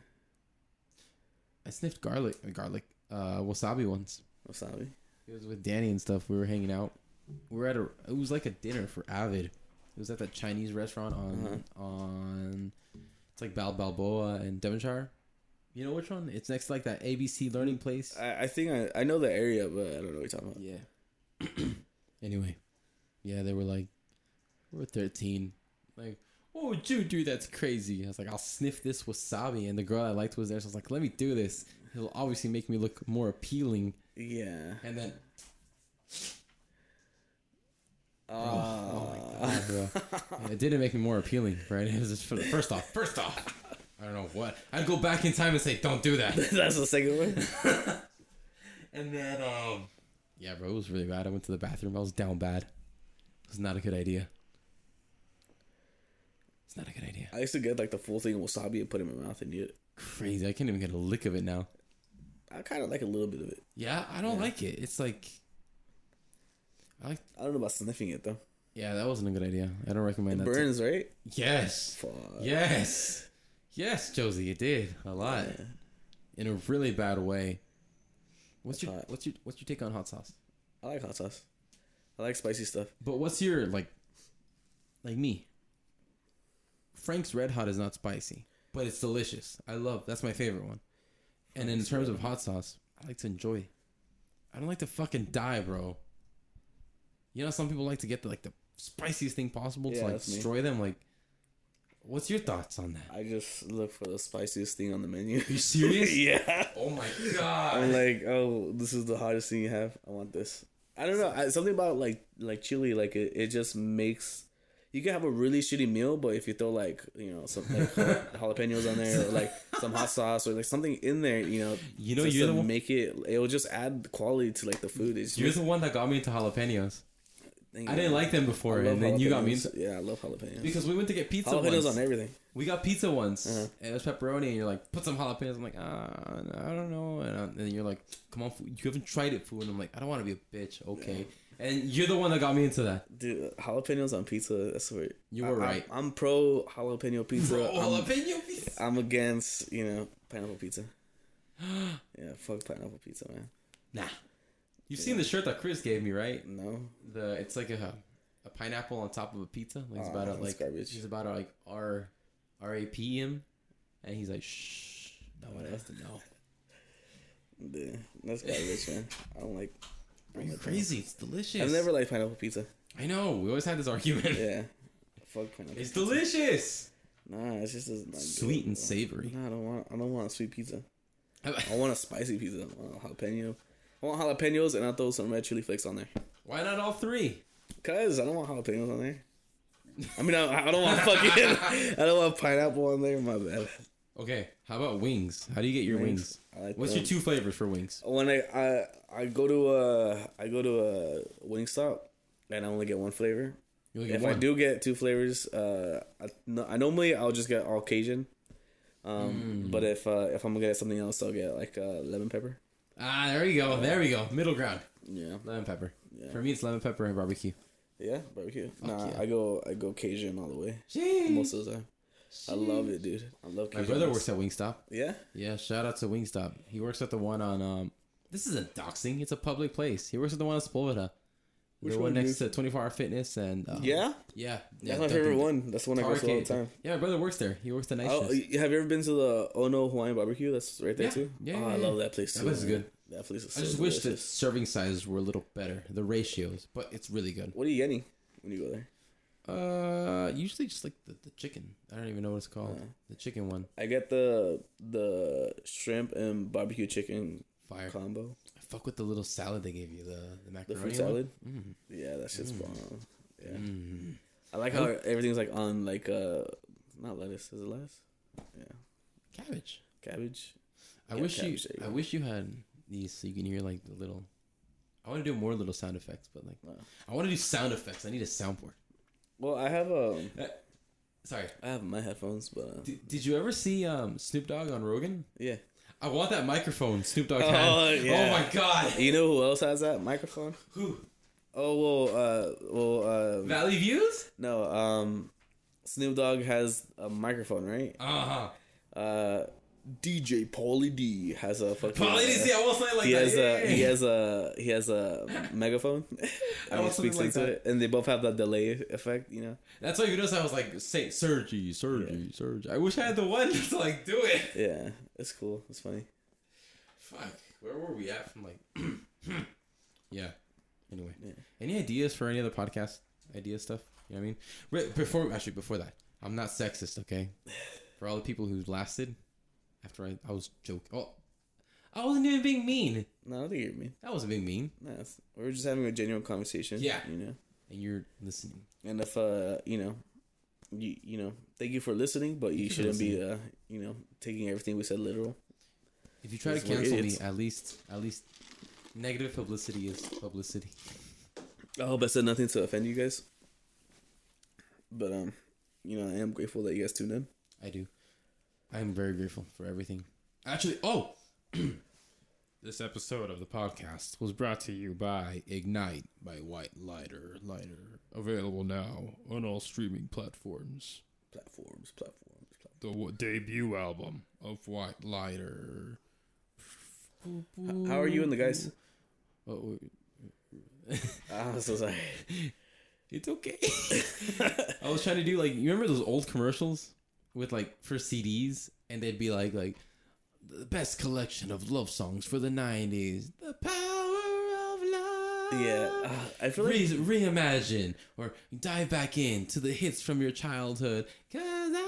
I sniffed garlic, garlic, uh, wasabi once. wasabi. It was with Danny and stuff. We were hanging out. We were at a. It was like a dinner for Avid. It was at that Chinese restaurant on on. It's like Bal Balboa and Devonshire. You know which one? It's next to like that ABC learning place. I, I think I, I know the area, but I don't know what you're talking about. Yeah. anyway, yeah, they were like, we're 13. Like, what would you do? That's crazy. I was like, I'll sniff this wasabi. And the girl I liked was there. So I was like, let me do this. It'll obviously make me look more appealing. Yeah. And then, Uh, oh my God, bro. it didn't make me more appealing, right? It was just for the first off, first off. I don't know what. I'd go back in time and say, don't do that. that's the second one. And then, um, yeah, bro, it was really bad. I went to the bathroom. I was down bad. It was not a good idea. It's not a good idea. I used to get like the full thing of wasabi and put it in my mouth and eat it. Crazy. I can't even get a lick of it now. I kind of like a little bit of it. Yeah, I don't Yeah. like it. It's like, I like. I don't know about sniffing it though. Yeah, that wasn't a good idea. I don't recommend It that. burns, right? yes. Fuck. Yes. Yes, Josie, it did a lot Yeah. in a really bad way. What's That's your hot. what's your what's your take on hot sauce? I like hot sauce. I like spicy stuff. But what's your like, like me? Frank's Red Hot is not spicy, but it's delicious. I love that's my favorite one. And in terms of hot sauce, I like to enjoy. I don't like to fucking die, bro. You know, some people like to get the like the spiciest thing possible Yeah, to like that's me. destroy them. Like, what's your thoughts on that? I just look for the spiciest thing on the menu. Are you serious? yeah. Oh my god! I'm like, oh, this is the hottest thing you have. I want this. I don't know. I, something about like like chili, like it, it just makes. You can have a really shitty meal, but if you throw like you know some like jalapenos on there, or like some hot sauce, or like something in there, you know, You know, you're the one- make it. It'll just add quality to like the food. It's You're the one that got me into jalapenos. I didn't like them before, I and then you got me into Yeah, I love jalapenos. because we went to get pizza jalapenos once. on everything. We got pizza once, Uh-huh. and it was pepperoni, and you're like, put some jalapenos. I'm like, ah, I don't know. And, uh, and then you're like, come on, food. you haven't tried it, food. And I'm like, I don't want to be a bitch. Okay. And you're the one that got me into that. Dude, jalapenos on pizza. That's what You were I- right. I'm, I'm pro jalapeno pizza. Bro, I'm, jalapeno pizza. I'm against you know pineapple pizza. yeah, fuck pineapple pizza, man. Nah. You've seen the shirt that Chris gave me, right? No, The it's like a a pineapple on top of a pizza. Like it's Oh, about that's like garbage. he's about to like R R A P him, and he's like, shh, no one has to know. Dude, that's garbage, man. I don't like. Are you crazy? Uh, it's delicious. I've never liked pineapple pizza. I know. We always had this argument. Yeah, fuck pineapple. It's pizza. delicious. Nah, it's just does not Sweet good, and bro. savory. Nah, I don't want. I don't want a sweet pizza. I want a spicy pizza. I want jalapeno. I want jalapenos and I'll throw some red chili flakes on there. Why not all three? Cause I don't want jalapenos on there. I mean, I, I don't want fucking. I don't want pineapple on there. My bad. Okay, how about wings? How do you get your wings? I like What's them. your two flavors for wings? when I, I I go to a I go to a Wingstop and I only get one flavor. You only get If I do get two flavors, uh, I, no, I normally I'll just get all Cajun. Um, Mm. but if uh, if I'm gonna get something else, I'll get like uh, lemon pepper. Ah, there you go. There we go. Middle ground. Yeah, Lemon pepper. yeah, For me, it's lemon pepper and barbecue. yeah, barbecue. Fuck nah, yeah. I go I go Cajun all the way Jeez. most of the time. I love it, dude. I love it. My brother works at Wingstop. Yeah, Yeah, shout out to Wingstop. He works at the one on um. This isn't doxing. It's a public place. He works at the one on Sepulveda. Which the one, one next to Twenty Four Hour Fitness and uh, yeah. yeah, That's my the- favorite one. That's the one I go to all the time. Yeah, my brother works there. He works the night Oh, shift. have you ever been to the Ono Hawaiian Barbecue? That's right there Yeah. too. Yeah, oh, yeah, I yeah. love that place That too. place is good. That place is. I So just wish the serving sizes were a little better, the ratios, but it's really good. What are you getting when you go there? Uh, usually just like the, the chicken. I don't even know what it's called. Uh. the chicken one. I get the the shrimp and barbecue chicken Fire. combo. I fuck with the little salad they gave you. The the The macaroni. fruit salad. One. Yeah, that shit's Mm. bomb. Yeah, Mm. Mm. I like how everything's like on like uh, not lettuce. Is it lettuce? Yeah, Cabbage. cabbage. I Yeah, wish you. cabbage, you I wish you had these so you can hear like the little. I want to do more little sound effects, but like Wow. I want to do sound effects. I need a soundboard. Well, I have um, Sorry. I have my headphones, but uh, Did, did you ever see um Snoop Dogg on Rogan? yeah. I want that microphone Snoop Dogg Oh, had. yeah. Oh my god. You know who else has that microphone? Who? Oh well, uh, well, uh, Valley Views? no, um, Snoop Dogg has a microphone, right? Uh huh. Uh, DJ Pauly D has a fucking. Probably didn't see. I almost like, like he that. has a Yeah. he has a he has a megaphone. I and want something like that. it, and they both have that delay effect. You know. That's why you notice I was like, say Sergi, Sergi, Sergi. I wish I had the one to like do it. Yeah, it's cool. It's funny. Fuck. Where were we at from like? yeah. Anyway, Yeah. any ideas for any other podcast idea stuff? You know what I mean? Before actually, before that, I'm not sexist, okay? For all the people who lasted after I, I was joking. Oh, I wasn't even being mean. No, I don't think you're mean. That wasn't being mean. No, it's, we're just having a genuine conversation. Yeah. You know. And you're listening. And if uh, you know, you you know, thank you for listening, but you you for shouldn't be uh, you know, taking everything we said literal. If you try to Because we're cancel me, idiots. at least, at least, negative publicity is publicity. I hope I said nothing to offend you guys. But um, you know, I am grateful that you guys tuned in. I do. I am very grateful for everything. Actually, oh, this episode of the podcast was brought to you by Ignite by White Lighter. Lighter available now on all streaming platforms. Platforms, platforms, platforms. The w- debut album of White Lighter. How are you and the guys? Oh, Ah, I'm so sorry. it's okay. I was trying to do like you remember those old commercials with like for CDs and they'd be like like the best collection of love songs for the '90s. The power of love. Yeah, uh, I feel like Re- reimagine or dive back into the hits from your childhood. Cause I'm your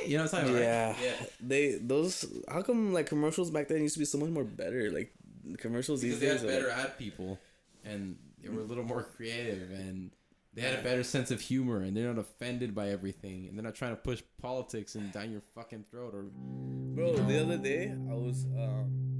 lady. You know what I'm talking about? yeah, right? Yeah. they those. How come like commercials back then used to be so much more better? Like commercials Because these they days. had are, better like, ad people and they were a little more creative and they had a better sense of humor and they're not offended by everything and they're not trying to push politics and down your fucking throat or Bro, the other day I was um